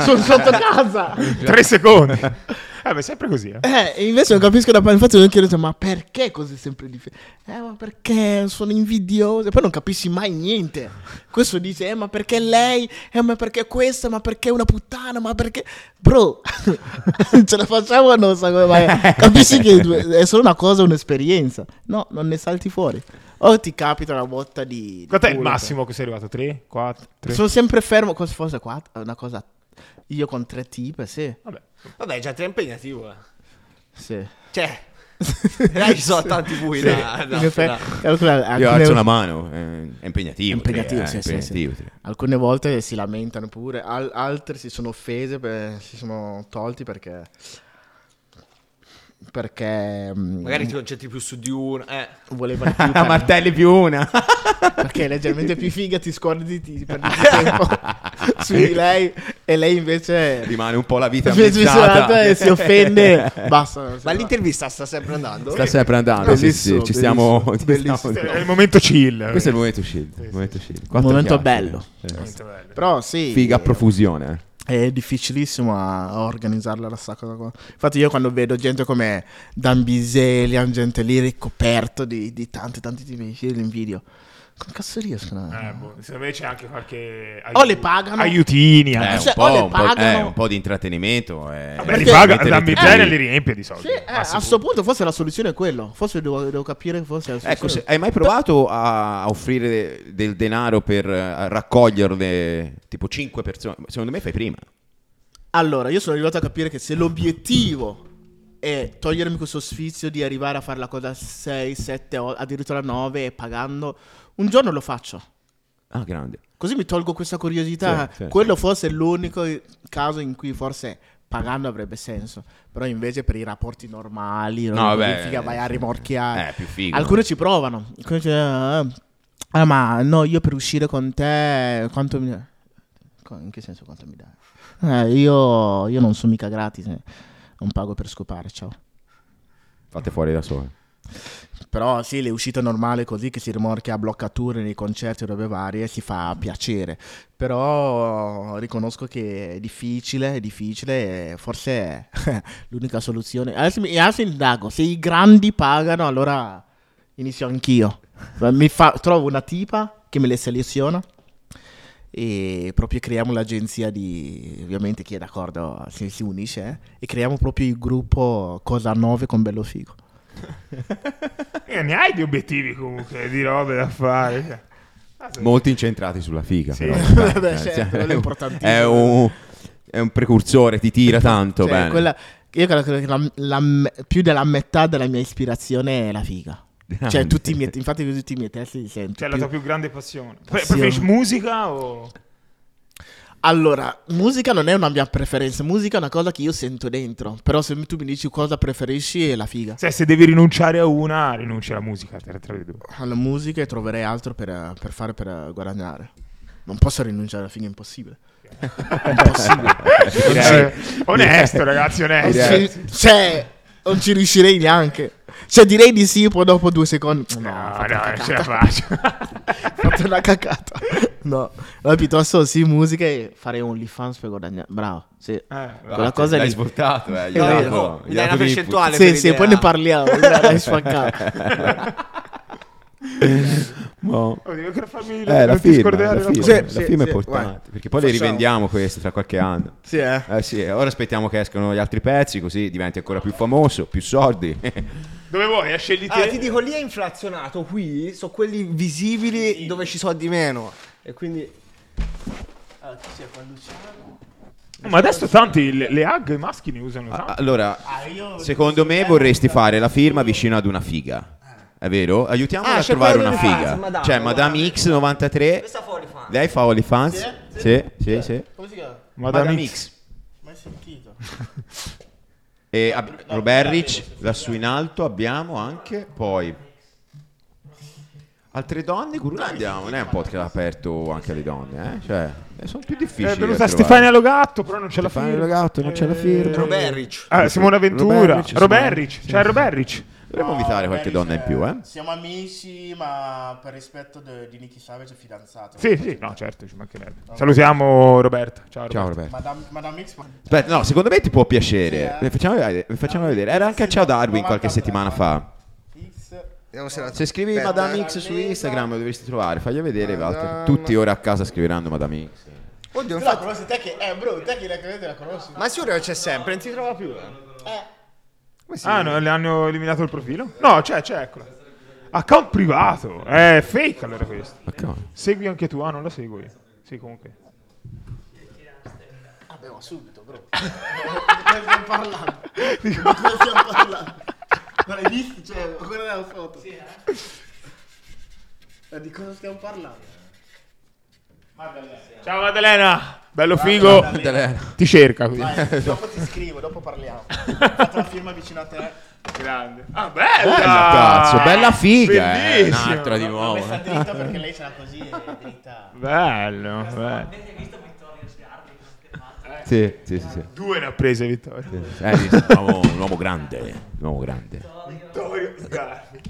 sono sotto casa.
Tre secondi. Eh, ma è sempre così, eh.
Eh, e invece non capisco da parte. Infatti, mi ho chiesto, ma perché così sempre difficile? Eh, ma perché sono invidioso. Poi non capisci mai niente. Questo dice, eh, ma perché lei? Eh, ma perché questa? Ma perché una puttana? Ma perché. Bro, ce la facciamo non so come mai. Capisci che è solo una cosa, un'esperienza. No, non ne salti fuori. O ti capita una botta di. di
Quanto è il
culo,
massimo che sei arrivato? Tre? Quattro? Tre?
Sono sempre fermo. Fosse quattro? Una cosa. Io con tre tipe, sì.
Vabbè.
Vabbè, già tre è impegnativo. eh.
Sì.
Cioè, là ci sono tanti bui da, da affidare.
calcola,
Io
alcune-
alzo la mano, eh, è impegnativo.
Impegnativo,
tre,
sì,
eh,
sì,
impegnativo, tre.
Alcune volte si lamentano pure, al- altre si sono offese, per- si sono tolti perché... Perché... mm,
Magari ti concentri più su di uno. Eh.
volevano più par-
martelli più una.
perché è leggermente più figa, ti scordi, ti perdi più tempo su di lei e lei invece...
Rimane un po' la vita
si
ambientata.
e si offende, basta.
Ma l'intervista sta sempre andando?
Sta sempre andando, sì, sì, ci stiamo... ci
bellissimo.
stiamo-
È il momento chill.
Questo è il momento chill. il momento chill. Quattro
momento
chiacchiere.
bello.
Eh.
Bello.
Però sì...
Figa a profusione.
È difficilissimo a, a organizzarla la sta cosa qua. Infatti io quando vedo gente come Dan Biselian, gente lì ricoperto di, di tanti tanti tipi di video. Cazzo riescono?
Eh, boh, secondo me c'è anche qualche...
O le pagano.
Aiutini.
Eh,
anche.
un,
Cioè,
po',
o le
un, po',
pagano-
eh, un po' di intrattenimento. Eh,
Vabbè, li paga, la miseria li riempie di soldi.
Sì, eh, a
sicuro.
sto punto forse la soluzione è quello. Forse devo, devo capire forse la
Ecco, se- hai mai provato a offrire de- del denaro per eh, raccoglierle tipo 5 persone? Secondo me fai prima.
Allora, io sono arrivato a capire che se l'obiettivo è togliermi questo sfizio di arrivare a fare la cosa 6, 7, addirittura 9 e pagando, un giorno lo faccio.
Ah, grande.
Così mi tolgo questa curiosità.
Sì, sì.
Quello forse è l'unico caso in cui forse pagando avrebbe senso. Però invece per i rapporti normali,
No, vabbè,
figa, vai a
sì.
rimorchiare.
Eh, figo.
Alcuni ci provano. Alcuni dicono, "Ah, ah, ma no, io per uscire con te, quanto mi... In che senso quanto mi dai? Eh, io, io non sono mica gratis, eh. non pago per scopare, ciao.
Fate fuori da sole.
Però sì, le uscite normali così che si rimorchia a bloccature nei concerti o robe varie si fa piacere. Però riconosco che è difficile, è difficile e forse è l'unica soluzione. Adesso, adesso indago, se i grandi pagano allora inizio anch'io. Fa- trovo una tipa che me le seleziona e proprio creiamo l'agenzia di ovviamente chi è d'accordo si, si unisce eh, e creiamo proprio il gruppo Cosa 9 con Bello Figo.
Eh, ne hai di obiettivi comunque, di robe da fare. cioè.
Molti incentrati sulla figa.
Sì.
però.
Vabbè, certo,
cioè,
è
è, un,
importantissimo.
è un- è un precursore, ti tira tanto
Cioè,
bene.
quella- io credo che la, la più della metà della mia ispirazione è la figa.
Grande.
Cioè, tutti i miei, infatti, tutti i miei testi li sento.
Cioè, la
più-
tua più grande passione.
Passione.
preferisci musica o...
Allora, musica non è una mia preferenza, musica è una cosa che io sento dentro. Però se tu mi dici cosa preferisci è la figa.
Cioè, se devi rinunciare a una, rinunci alla musica, tra, tra le due.
Alla musica e troverei altro per, per fare per guadagnare. Non posso rinunciare alla figa, è impossibile. impossibile.
Eh, onesto, ragazzi, onesto.
Cioè, non ci riuscirei neanche. Cioè, direi di sì, poi dopo due secondi. No,
No,
ho
no, non ce la faccio.
Ho fatto una cacata. No, no, piuttosto sì, musica e fare OnlyFans per guadagnare. Bravo, sì.
Eh,
Quella cosa
L'hai
lì.
svoltato, eh. gli
No,
hai
no,
dato-
no,
gli
dai una percentuale.
Sì,
per
sì,
idea.
poi ne parliamo. L'hai spaccato.
Oh, devo ancora farmi
Eh, la
non ti
firma,
scordare
la firma,
Sì,
la
sì,
firma è
sì,
importante. Perché poi le
Facciamo.
rivendiamo queste tra qualche anno.
Sì, eh.
Eh sì, ora aspettiamo che escano gli altri pezzi, così diventi ancora più famoso, più soldi.
Dove vuoi? Eh, scegli te.
Ah, ti dico, lì è inflazionato, qui sono quelli visibili dove ci sono di meno. E quindi...
Ma adesso tanti le, le hug i maschi ne usano
Ah,
tanto.
allora, secondo me vorresti fare la firma vicino ad una figa. È vero? Aiutiamola
Ah,
a trovare una figa.
Madame,
cioè. Madame X93.
Questa fa.
Lei fa OnlyFans? Sì, sì, sì.
Come si chiama?
Madame
Madame
X.
X.
Mai sentito.
E ab- Roberrich, lassù in alto abbiamo anche. Poi. Altre donne, Guru andiamo, non è un podcast aperto anche alle donne, eh? Cioè, eh, sono più difficili.
È
da
venuta
trovare.
Stefania Logatto, però non c'è la
Stefania
firma.
Logatto, non c'è la firma.
Roberrich.
Ah, Simona Ventura.
Roberrich. Simona-
C'è Roberrich.
Dovremmo invitare qualche donna in più, eh?
Siamo amici, ma per rispetto de- di Nicky Savage è fidanzato.
Sì, sì, no, certo, ci mancherebbe. Salutiamo Roberta. Ciao,
Ciao
Roberta.
Roberto.
Madame, Madame X.
Aspetta, no, secondo me ti può piacere.
Sì, eh.
Facciamo vedere. facciamo vedere. Era anche a Ciao Darwin qualche settimana fa.
Se
scrivi
Aspetta,
Madame. X su Instagram lo dovresti trovare. Fagli vedere, Walter.
Madame-
Tutti ora a casa scriveranno Madame X.
Oddio, infatti...
conosci te che... Eh, bro, te che la la conosci?
Ma sicuro che c'è sempre, non si trova più. eh.
Eh.
Si-
Ah, no, le hanno eliminato il profilo? No, c'è, c'è, eccola. Account privato. È fake allora questo.
Come?
Segui anche tu, ah, non la seguo io. Sì, comunque.
Vabbè, ma subito, bro. Di cosa stiamo parlando? Di cosa stiamo parlando? Ma l'hai visto? Cioè, guarda la foto. Sì, eh. Ma di cosa stiamo parlando?
Ciao Maddalena. Bello figo. Ti cerca.
Vai, dopo ti scrivo, dopo parliamo. Ho fatto la firma vicino a te.
Grande. Ah, bella.
Bella, cazzo, bella figa. Eh,
Bellissimo.
un'altra di
L'ho
nuovo.
messa
eh.
dritta perché lei ce l'ha così e è dritta.
Bello, bello.
Sì, sì, sì. sì.
Due ne ha prese Vittorio.
Eh, sì, un, uomo, un uomo grande. Un uomo grande.
Vittorio Sgarbi.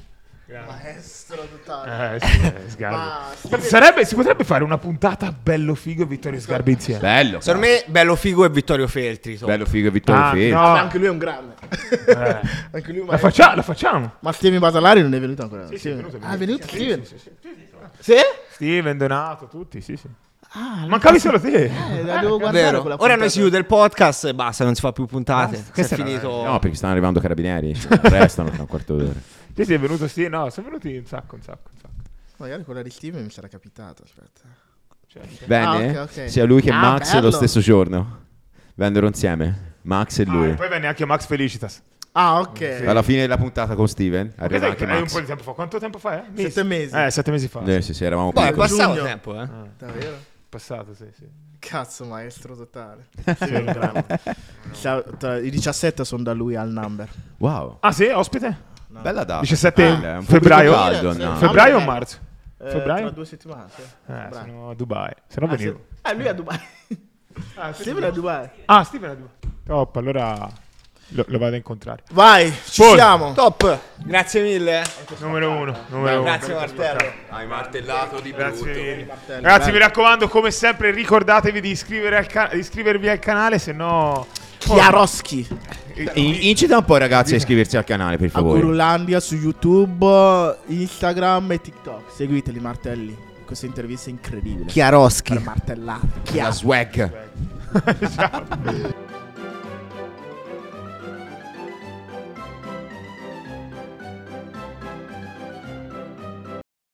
Maestro totale.
Eh, sì, eh, Sgarbi.
Ma
Ma sarebbe- si potrebbe fare una puntata bello figo e Vittorio Sgarbi insieme.
Bello.
Secondo me bello figo è Vittorio Feltri. top.
Bello figo e Vittorio
Ah,
Feltri.
no.
Vabbè, anche lui è un grande.
Eh.
anche lui
La, faccia- la facciamo.
Ma Steven Basalari non è venuto ancora.
Sì, sì, è venuto, è
Ah, è venuto
Sì,
Steven.
sì, sì, sì.
Sì?
Steven, Donato, tutti, sì, sì.
Ah,
Mancavi solo te.
Eh, la devo guardare
Vero.
quella
Ora noi si chiude il podcast e basta, non si fa più puntate.
Basta.
Si è finito.
No, perché stanno arrivando carabinieri. Restano tra un quarto d'ora.
Sì, sì, è venuto Steven. No, sono venuti un sacco, un sacco, un sacco.
Magari quella di Steven mi sarà capitata. Aspetta.
Certo.
Bene?
Ah, ok, ok.
Sia lui che
Ah,
Max
bello.
lo stesso giorno. Vennero insieme. Max e
Ah,
lui.
e poi venne anche Max Felicitas.
Ah, ok.
Alla fine della puntata con Steven arriva anche
che è un
Max.
po' di tempo fa. Quanto tempo fa è?
Sette mesi.
Eh, sette mesi fa.
Eh, sì, sì, eravamo
Poi è
piccoli.
passato
Giugno.
tempo, eh.
Davvero?
Passato, sì, sì.
Cazzo, maestro totale. I 17 sono da lui al number.
Wow.
Ah, sì, ospite?
Bella data.
17
Bella, è un po'
febbraio.
caldo, no.
Febbraio o
Ah,
marzo?
Eh,
Febbraio?
Tra due settimane, sì.
Eh, sono a Dubai. Se no
Ah,
venivo.
sì. Eh, lui è a Dubai. Steven è a Dubai.
Ah, Steven è a Dubai. Top, allora lo, lo vado a incontrare.
Vai, ci
Poi.
siamo.
Top, grazie mille.
Numero uno. Numero uno.
Grazie Martello.
Hai martellato di
Grazie
brutto.
mille. Ragazzi, mi raccomando, come sempre, ricordatevi di, iscrivere al ca- di iscrivervi al canale, se no.
Chiaroschi.
In- incita un po' ragazzi a iscriversi al canale, per
A
favore.
Gurulandia su YouTube, Instagram e TikTok. Seguiteli, martelli. Questa intervista è incredibile.
Chiaroschi.
Per martellare.
La swag.
Ciao.